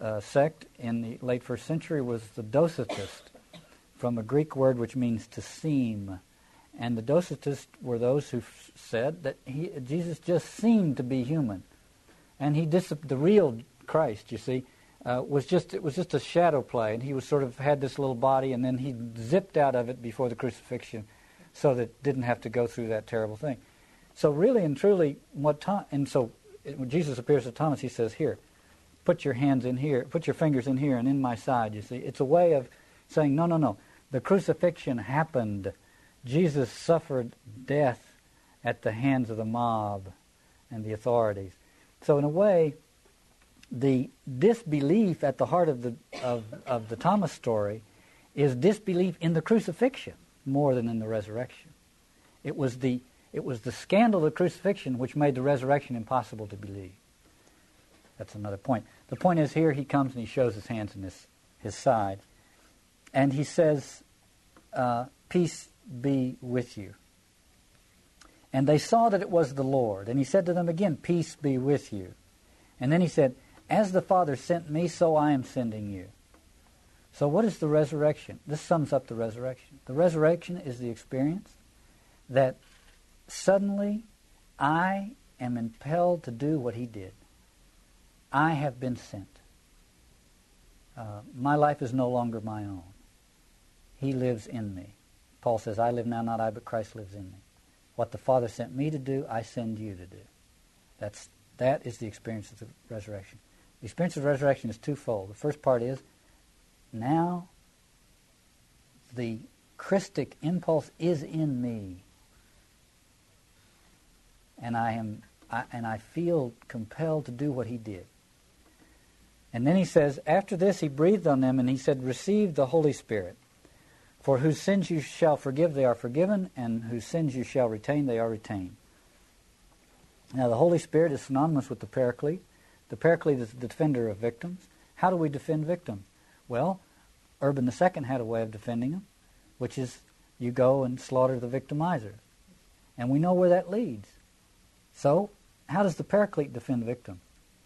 uh, sect in the late first century, was the Docetist, from a Greek word which means to seem. And the Docetists were those who f- said that he, Jesus just seemed to be human, and he dis- the real Christ, you see, uh, was just it was just a shadow play, and he was sort of had this little body, and then he zipped out of it before the crucifixion, so that didn't have to go through that terrible thing. So really and truly, what Tom, and so when Jesus appears to Thomas, he says, "Here, put your hands in here, put your fingers in here, and in my side." You see, it's a way of saying, "No, no, no. The crucifixion happened." Jesus suffered death at the hands of the mob and the authorities. So, in a way, the disbelief at the heart of the, of, of the Thomas story is disbelief in the crucifixion more than in the resurrection. It was the, it was the scandal of the crucifixion which made the resurrection impossible to believe. That's another point. The point is here he comes and he shows his hands and his, his side. And he says, uh, Peace be with you. And they saw that it was the Lord. And he said to them again, Peace be with you. And then he said, As the Father sent me, so I am sending you. So, what is the resurrection? This sums up the resurrection. The resurrection is the experience that suddenly I am impelled to do what he did. I have been sent. Uh, my life is no longer my own. He lives in me. Paul says, I live now, not I, but Christ lives in me. What the Father sent me to do, I send you to do. That's, that is the experience of the resurrection. The experience of resurrection is twofold. The first part is now the Christic impulse is in me. And I am I, and I feel compelled to do what he did. And then he says, after this he breathed on them and he said, Receive the Holy Spirit. For whose sins you shall forgive, they are forgiven, and whose sins you shall retain, they are retained. Now, the Holy Spirit is synonymous with the Paraclete. The Paraclete is the defender of victims. How do we defend victims? Well, Urban II had a way of defending them, which is you go and slaughter the victimizer. And we know where that leads. So, how does the Paraclete defend the victim?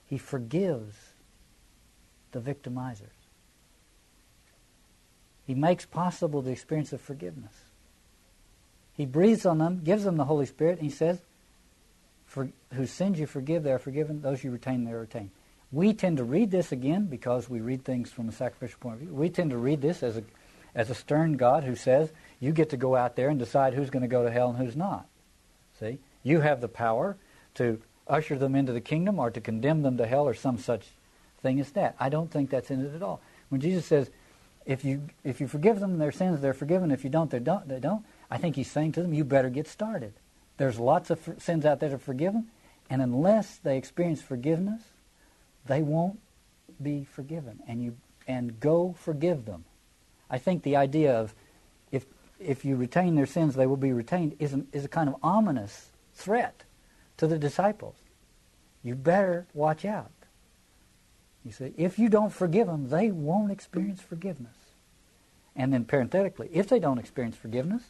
He forgives the victimizers. He makes possible the experience of forgiveness. He breathes on them, gives them the Holy Spirit, and he says, For whose sins you forgive, they are forgiven. Those you retain, they are retained. We tend to read this again because we read things from a sacrificial point of view. We tend to read this as a, as a stern God who says, you get to go out there and decide who's going to go to hell and who's not. See? You have the power to usher them into the kingdom or to condemn them to hell or some such thing as that. I don't think that's in it at all. When Jesus says, if you if you forgive them their sins, they're forgiven. If you don't, they don't. They don't. I think he's saying to them, you better get started. There's lots of sins out there to forgive them, and unless they experience forgiveness, they won't be forgiven. And you and go forgive them. I think the idea of if if you retain their sins, they will be retained is a, is a kind of ominous threat to the disciples. You better watch out. You see, if you don't forgive them, they won't experience forgiveness. And then parenthetically, if they don't experience forgiveness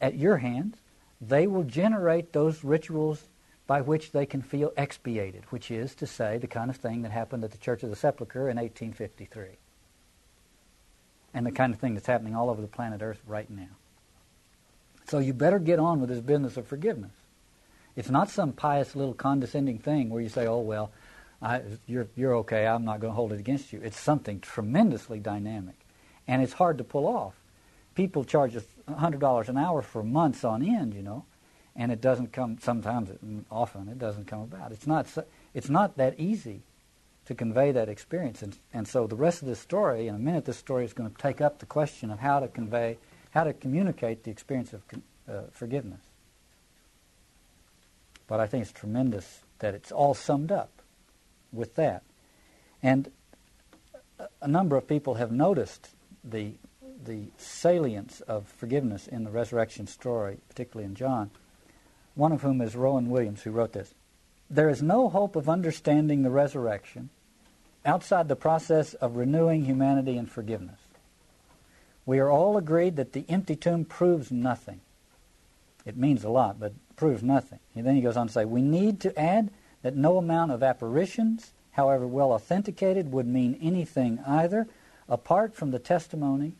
at your hands, they will generate those rituals by which they can feel expiated, which is to say the kind of thing that happened at the Church of the Sepulchre in 1853. And the kind of thing that's happening all over the planet Earth right now. So you better get on with this business of forgiveness. It's not some pious little condescending thing where you say, "Oh well, I, you're you're okay. I'm not going to hold it against you." It's something tremendously dynamic, and it's hard to pull off. People charge hundred dollars an hour for months on end, you know, and it doesn't come. Sometimes, it, often, it doesn't come about. It's not. It's not that easy to convey that experience, and and so the rest of this story, in a minute, this story is going to take up the question of how to convey, how to communicate the experience of uh, forgiveness. But I think it's tremendous that it's all summed up with that. And a number of people have noticed the, the salience of forgiveness in the resurrection story, particularly in John, one of whom is Rowan Williams, who wrote this. There is no hope of understanding the resurrection outside the process of renewing humanity and forgiveness. We are all agreed that the empty tomb proves nothing. It means a lot, but proves nothing. And then he goes on to say, we need to add that no amount of apparitions, however well authenticated, would mean anything either, apart from the testimony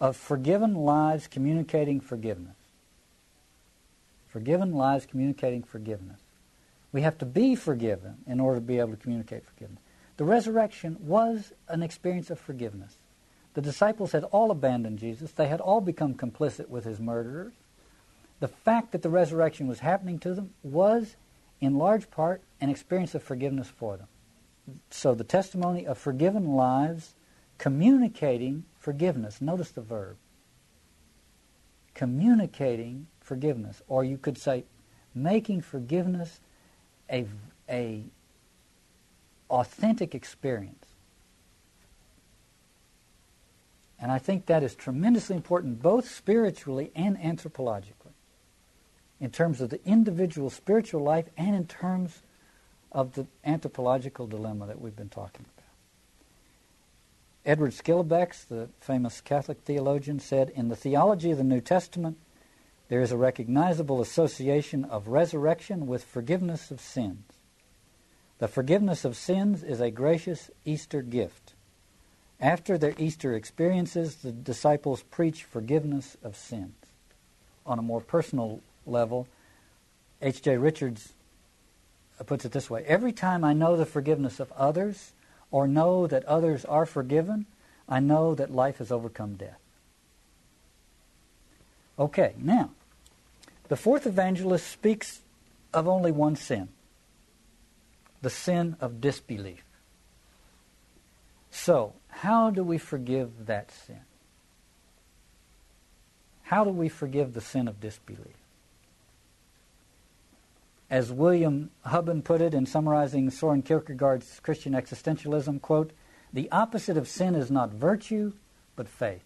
of forgiven lives communicating forgiveness. Forgiven lives communicating forgiveness. We have to be forgiven in order to be able to communicate forgiveness. The resurrection was an experience of forgiveness. The disciples had all abandoned Jesus. They had all become complicit with his murderers the fact that the resurrection was happening to them was, in large part, an experience of forgiveness for them. So the testimony of forgiven lives communicating forgiveness. Notice the verb. Communicating forgiveness. Or you could say making forgiveness a, a authentic experience. And I think that is tremendously important both spiritually and anthropologically in terms of the individual spiritual life and in terms of the anthropological dilemma that we've been talking about. Edward Schillebeeckx, the famous Catholic theologian, said, In the theology of the New Testament, there is a recognizable association of resurrection with forgiveness of sins. The forgiveness of sins is a gracious Easter gift. After their Easter experiences, the disciples preach forgiveness of sins. On a more personal level, H.J. Richards uh, puts it this way Every time I know the forgiveness of others or know that others are forgiven, I know that life has overcome death. Okay, now, the fourth evangelist speaks of only one sin the sin of disbelief. So, how do we forgive that sin? How do we forgive the sin of disbelief? As William Hubben put it in summarizing Soren Kierkegaard's Christian existentialism, quote, the opposite of sin is not virtue, but faith.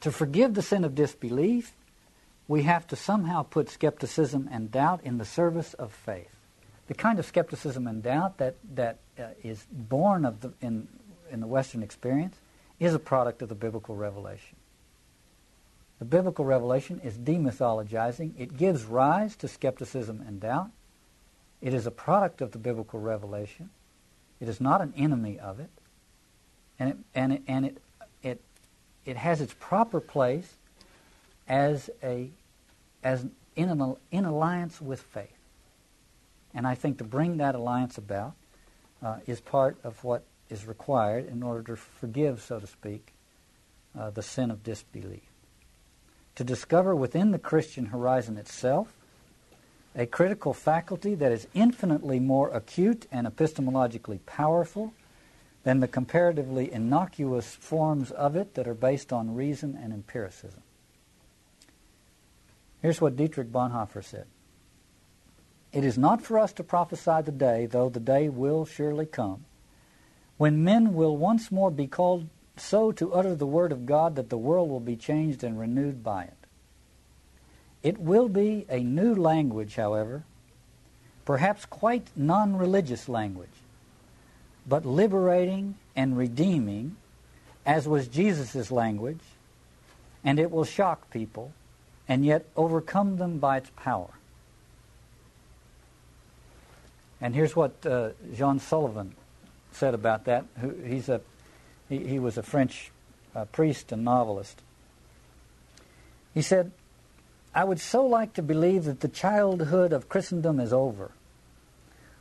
To forgive the sin of disbelief, we have to somehow put skepticism and doubt in the service of faith. The kind of skepticism and doubt that, that uh, is born of the, in, in the Western experience is a product of the biblical revelation. The biblical revelation is demythologizing. It gives rise to skepticism and doubt. It is a product of the biblical revelation. It is not an enemy of it. And it, and it, and it, it, it has its proper place as, a, as in, in alliance with faith. And I think to bring that alliance about uh, is part of what is required in order to forgive, so to speak, uh, the sin of disbelief to discover within the Christian horizon itself a critical faculty that is infinitely more acute and epistemologically powerful than the comparatively innocuous forms of it that are based on reason and empiricism. Here's what Dietrich Bonhoeffer said It is not for us to prophesy the day, though the day will surely come, when men will once more be called so to utter the word of God that the world will be changed and renewed by it. It will be a new language, however, perhaps quite non religious language, but liberating and redeeming, as was Jesus' language, and it will shock people and yet overcome them by its power. And here's what uh, Jean Sullivan said about that. He's a he, he was a French uh, priest and novelist. He said, I would so like to believe that the childhood of Christendom is over,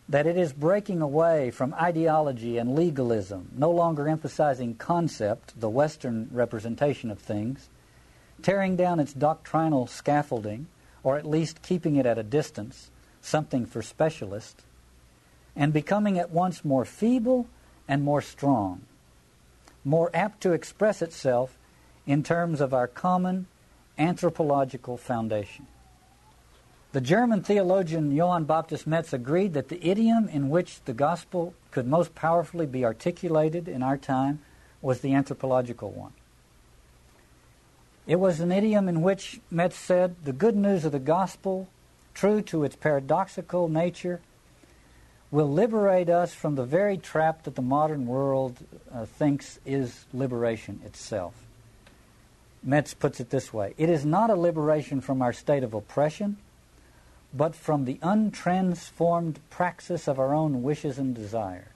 that it is breaking away from ideology and legalism, no longer emphasizing concept, the Western representation of things, tearing down its doctrinal scaffolding, or at least keeping it at a distance, something for specialists, and becoming at once more feeble and more strong, more apt to express itself in terms of our common anthropological foundation. The German theologian Johann Baptist Metz agreed that the idiom in which the gospel could most powerfully be articulated in our time was the anthropological one. It was an idiom in which Metz said the good news of the gospel, true to its paradoxical nature, will liberate us from the very trap that the modern world uh, thinks is liberation itself. Metz puts it this way It is not a liberation from our state of oppression, but from the untransformed praxis of our own wishes and desires.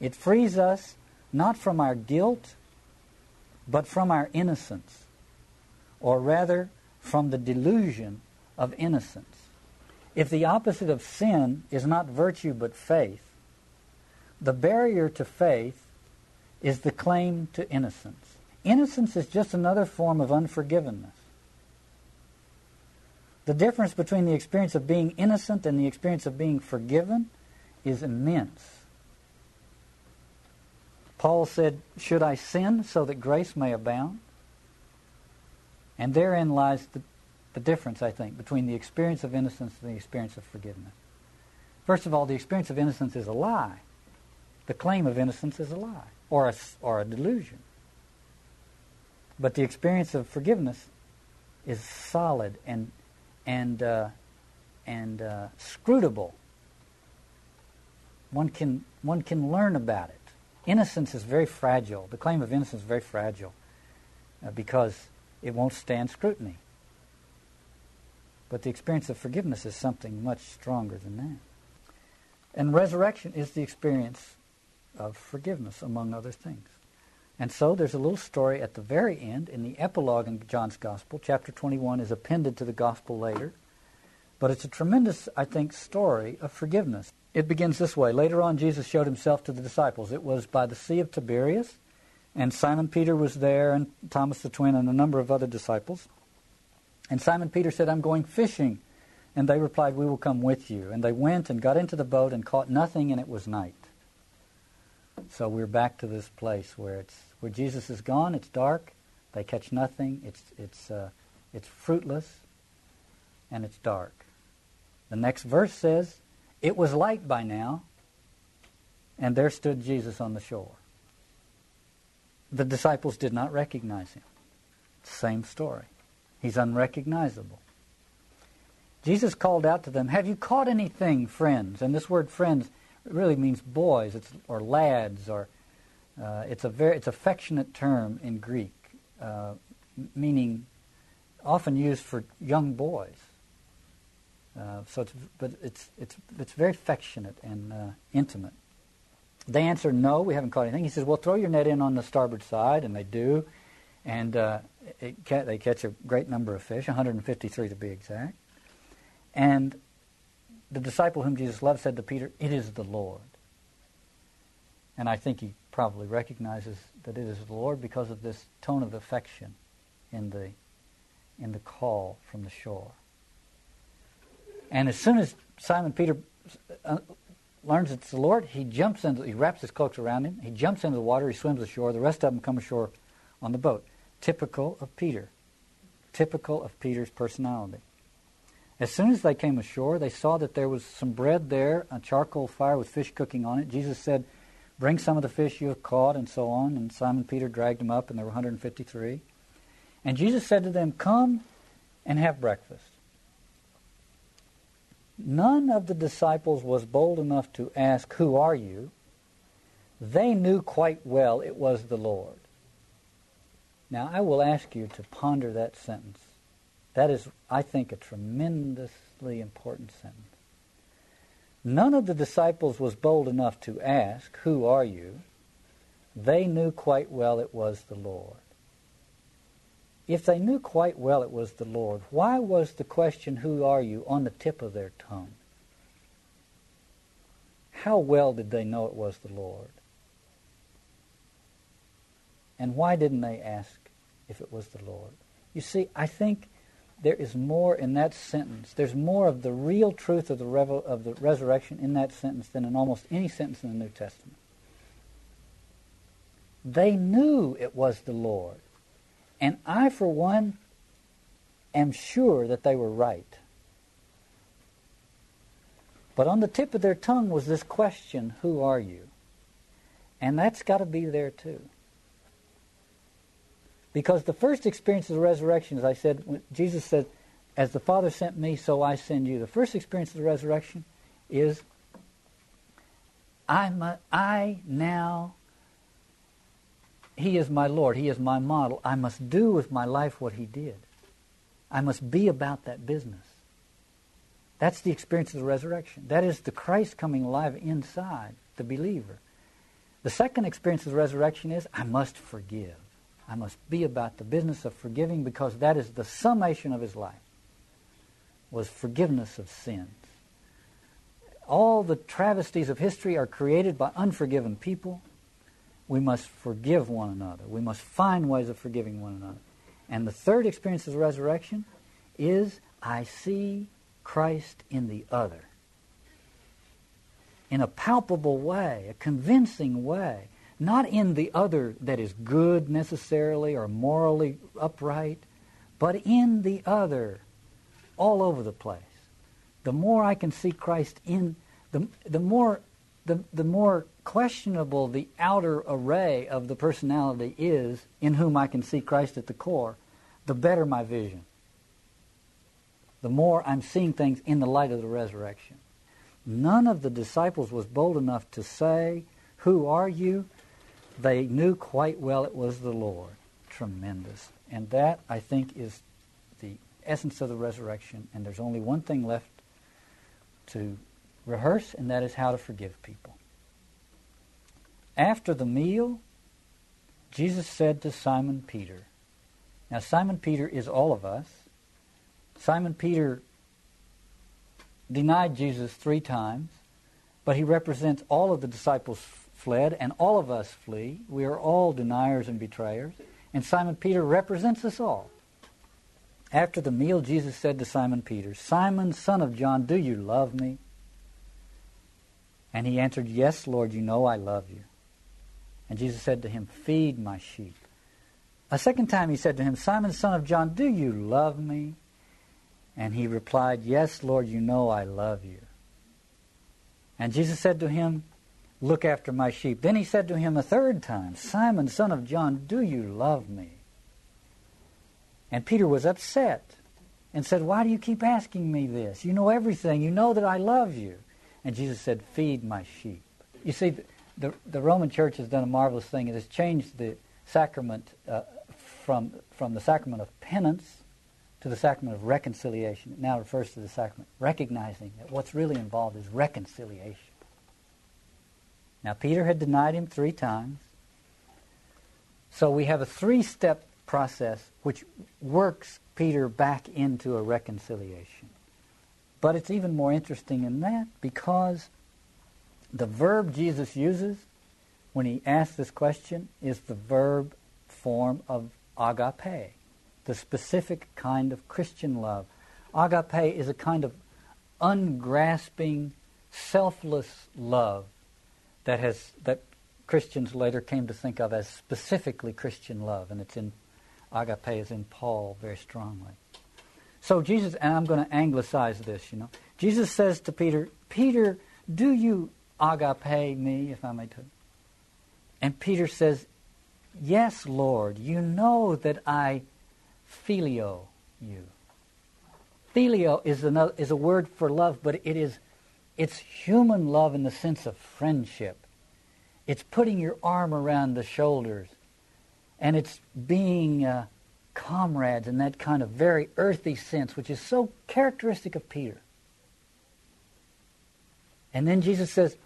It frees us not from our guilt, but from our innocence, or rather from the delusion of innocence. If the opposite of sin is not virtue but faith, the barrier to faith is the claim to innocence. Innocence is just another form of unforgiveness. The difference between the experience of being innocent and the experience of being forgiven is immense. Paul said, Should I sin so that grace may abound? And therein lies the the difference, I think, between the experience of innocence and the experience of forgiveness. First of all, the experience of innocence is a lie. The claim of innocence is a lie or a, or a delusion. But the experience of forgiveness is solid and, and, uh, and uh, scrutable. One can, one can learn about it. Innocence is very fragile. The claim of innocence is very fragile uh, because it won't stand scrutiny. But the experience of forgiveness is something much stronger than that. And resurrection is the experience of forgiveness, among other things. And so there's a little story at the very end in the epilogue in John's Gospel. Chapter 21 is appended to the Gospel later. But it's a tremendous, I think, story of forgiveness. It begins this way. Later on, Jesus showed himself to the disciples. It was by the Sea of Tiberias, and Simon Peter was there, and Thomas the twin, and a number of other disciples. And Simon Peter said, I'm going fishing. And they replied, We will come with you. And they went and got into the boat and caught nothing, and it was night. So we're back to this place where it's where Jesus is gone. It's dark. They catch nothing. It's it's uh, it's fruitless, and it's dark. The next verse says, "It was light by now, and there stood Jesus on the shore." The disciples did not recognize him. Same story. He's unrecognizable. Jesus called out to them, Have you caught anything, friends? And this word friends really means boys it's, or lads, or uh, it's a very it's affectionate term in Greek, uh, meaning often used for young boys. Uh, so it's, but it's, it's, it's very affectionate and uh, intimate. They answer, No, we haven't caught anything. He says, Well, throw your net in on the starboard side, and they do. And uh, ca- they catch a great number of fish, 153 to be exact. And the disciple whom Jesus loved said to Peter, It is the Lord. And I think he probably recognizes that it is the Lord because of this tone of affection in the, in the call from the shore. And as soon as Simon Peter uh, learns it's the Lord, he jumps into, he wraps his cloaks around him, he jumps into the water, he swims ashore. The rest of them come ashore on the boat typical of Peter, typical of Peter's personality. As soon as they came ashore, they saw that there was some bread there, a charcoal fire with fish cooking on it. Jesus said, Bring some of the fish you have caught, and so on. And Simon Peter dragged them up, and there were 153. And Jesus said to them, Come and have breakfast. None of the disciples was bold enough to ask, Who are you? They knew quite well it was the Lord. Now, I will ask you to ponder that sentence. That is, I think, a tremendously important sentence. None of the disciples was bold enough to ask, Who are you? They knew quite well it was the Lord. if they knew quite well it was the Lord, why was the question, Who are you, on the tip of their tongue? How well did they know it was the Lord? And why didn't they ask if it was the Lord? You see, I think there is more in that sentence. There's more of the real truth of the, revel- of the resurrection in that sentence than in almost any sentence in the New Testament. They knew it was the Lord. And I, for one, am sure that they were right. But on the tip of their tongue was this question, Who are you? And that's got to be there too. Because the first experience of the resurrection, as I said, Jesus said, As the Father sent me, so I send you. The first experience of the resurrection is I, I now, He is my Lord, He is my model. I must do with my life what He did. I must be about that business. That's the experience of the resurrection. That is the Christ coming alive inside the believer. The second experience of the resurrection is I must forgive. I must be about the business of forgiving because that is the summation of his life was forgiveness of sins. All the travesties of history are created by unforgiven people. We must forgive one another. We must find ways of forgiving one another. And the third experience of the resurrection is I see Christ in the other. In a palpable way, a convincing way. Not in the other that is good necessarily or morally upright, but in the other all over the place. The more I can see Christ in, the, the more the, the more questionable the outer array of the personality is in whom I can see Christ at the core, the better my vision the more I'm seeing things in the light of the resurrection. None of the disciples was bold enough to say, Who are you? They knew quite well it was the Lord. Tremendous. And that, I think, is the essence of the resurrection. And there's only one thing left to rehearse, and that is how to forgive people. After the meal, Jesus said to Simon Peter, Now, Simon Peter is all of us. Simon Peter denied Jesus three times, but he represents all of the disciples fled and all of us flee. We are all deniers and betrayers. And Simon Peter represents us all. After the meal, Jesus said to Simon Peter, Simon, son of John, do you love me? And he answered, Yes, Lord, you know I love you. And Jesus said to him, Feed my sheep. A second time he said to him, Simon, son of John, do you love me? And he replied, Yes, Lord, you know I love you. And Jesus said to him, Look after my sheep. Then he said to him a third time, Simon, son of John, do you love me? And Peter was upset and said, Why do you keep asking me this? You know everything. You know that I love you. And Jesus said, Feed my sheep. You see, the, the Roman Church has done a marvelous thing. It has changed the sacrament uh, from, from the sacrament of penance to the sacrament of reconciliation. It now refers to the sacrament, recognizing that what's really involved is reconciliation. Now, Peter had denied him three times. So we have a three step process which works Peter back into a reconciliation. But it's even more interesting in that because the verb Jesus uses when he asks this question is the verb form of agape the specific kind of Christian love. Agape is a kind of ungrasping, selfless love that has that Christians later came to think of as specifically Christian love, and it's in agape is in Paul very strongly. So Jesus, and I'm going to anglicize this, you know. Jesus says to Peter, Peter, do you agape me, if I may tell? And Peter says, Yes, Lord, you know that I phileo you. Phileo is, another, is a word for love, but it is it's human love in the sense of friendship. It's putting your arm around the shoulders, and it's being uh, comrades in that kind of very earthy sense, which is so characteristic of Peter. And then Jesus says,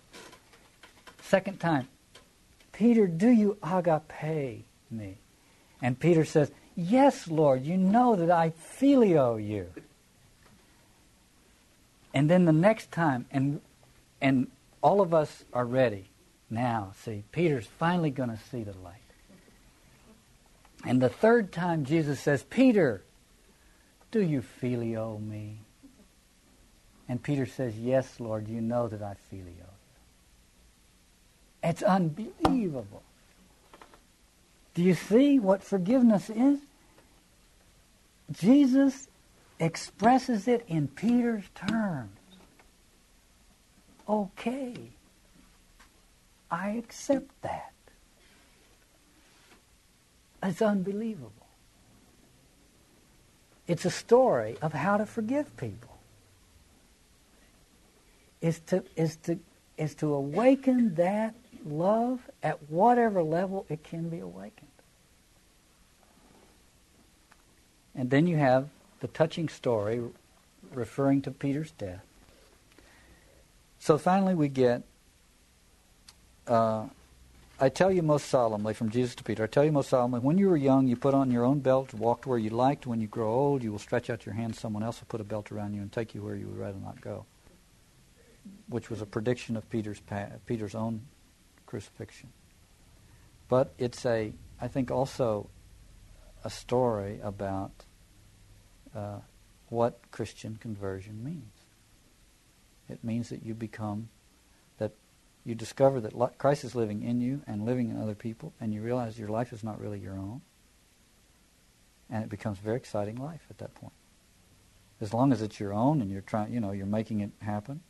second time, Peter, do you agape me? And Peter says, Yes, Lord, you know that I phileo you. And then the next time, and and all of us are ready now. See, Peter's finally going to see the light. And the third time, Jesus says, Peter, do you phileo me? And Peter says, Yes, Lord, you know that I phileo you. It's unbelievable. Do you see what forgiveness is? Jesus expresses it in Peter's terms. Okay, I accept that. It's unbelievable. It's a story of how to forgive people. Is to is to is to awaken that love at whatever level it can be awakened. And then you have the touching story referring to Peter's death. So finally, we get uh, I tell you most solemnly, from Jesus to Peter, I tell you most solemnly, when you were young, you put on your own belt, walked where you liked. When you grow old, you will stretch out your hand, someone else will put a belt around you and take you where you would rather not go. Which was a prediction of Peter's, Peter's own crucifixion. But it's a, I think, also a story about uh, what Christian conversion means. It means that you become, that you discover that Christ is living in you and living in other people, and you realize your life is not really your own. And it becomes a very exciting life at that point. As long as it's your own and you're trying, you know, you're making it happen,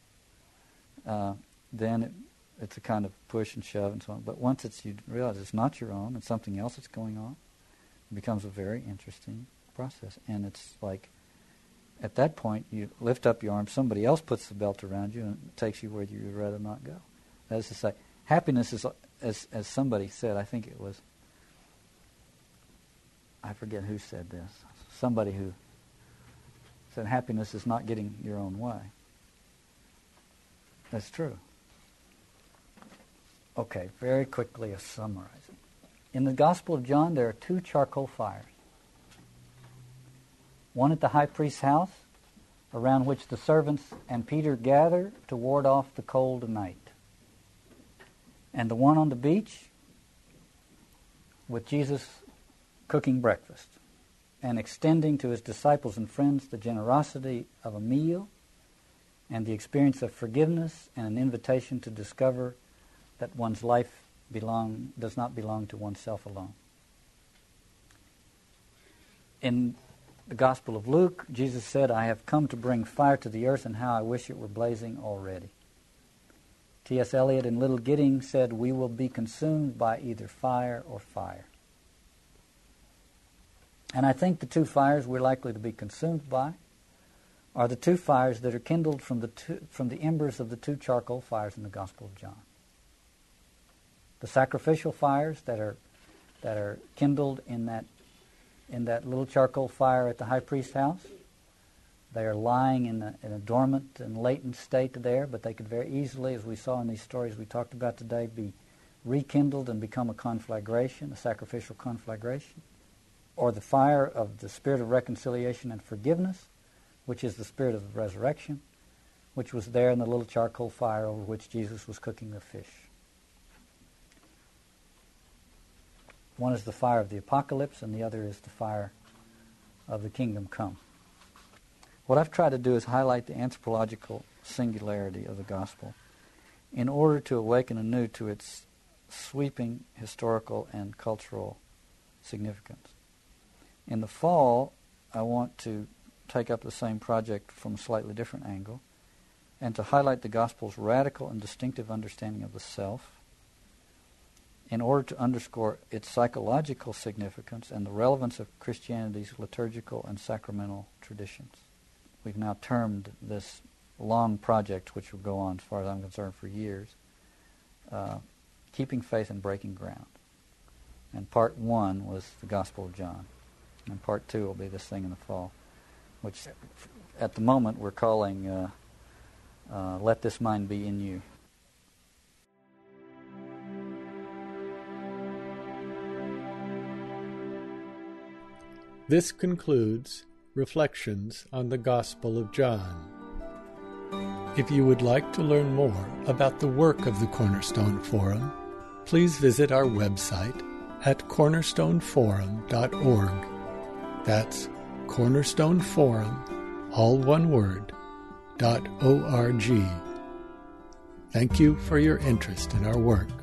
uh, then it, it's a kind of push and shove and so on. But once it's you realize it's not your own and something else that's going on, it becomes a very interesting process. And it's like at that point you lift up your arm, somebody else puts the belt around you and takes you where you would rather not go. That is to say, happiness is as as somebody said, I think it was I forget who said this. Somebody who said happiness is not getting your own way. That's true. Okay, very quickly a summarizing. In the Gospel of John, there are two charcoal fires. One at the high priest's house, around which the servants and Peter gather to ward off the cold night. And the one on the beach, with Jesus cooking breakfast and extending to his disciples and friends the generosity of a meal and the experience of forgiveness and an invitation to discover that one's life belong, does not belong to oneself alone. In the Gospel of Luke, Jesus said, I have come to bring fire to the earth, and how I wish it were blazing already. T.S. Eliot in Little Gidding said, We will be consumed by either fire or fire. And I think the two fires we're likely to be consumed by are the two fires that are kindled from the, two, from the embers of the two charcoal fires in the Gospel of John the sacrificial fires that are that are kindled in that in that little charcoal fire at the high priest's house. They are lying in a, in a dormant and latent state there, but they could very easily, as we saw in these stories we talked about today, be rekindled and become a conflagration, a sacrificial conflagration. Or the fire of the spirit of reconciliation and forgiveness, which is the spirit of the resurrection, which was there in the little charcoal fire over which Jesus was cooking the fish. One is the fire of the apocalypse, and the other is the fire of the kingdom come. What I've tried to do is highlight the anthropological singularity of the gospel in order to awaken anew to its sweeping historical and cultural significance. In the fall, I want to take up the same project from a slightly different angle and to highlight the gospel's radical and distinctive understanding of the self in order to underscore its psychological significance and the relevance of Christianity's liturgical and sacramental traditions. We've now termed this long project, which will go on, as far as I'm concerned, for years, uh, Keeping Faith and Breaking Ground. And part one was the Gospel of John. And part two will be this thing in the fall, which at the moment we're calling uh, uh, Let This Mind Be in You. This concludes Reflections on the Gospel of John. If you would like to learn more about the work of the Cornerstone Forum, please visit our website at cornerstoneforum.org. That's Cornerstone Forum, all one word, dot O-R-G. Thank you for your interest in our work.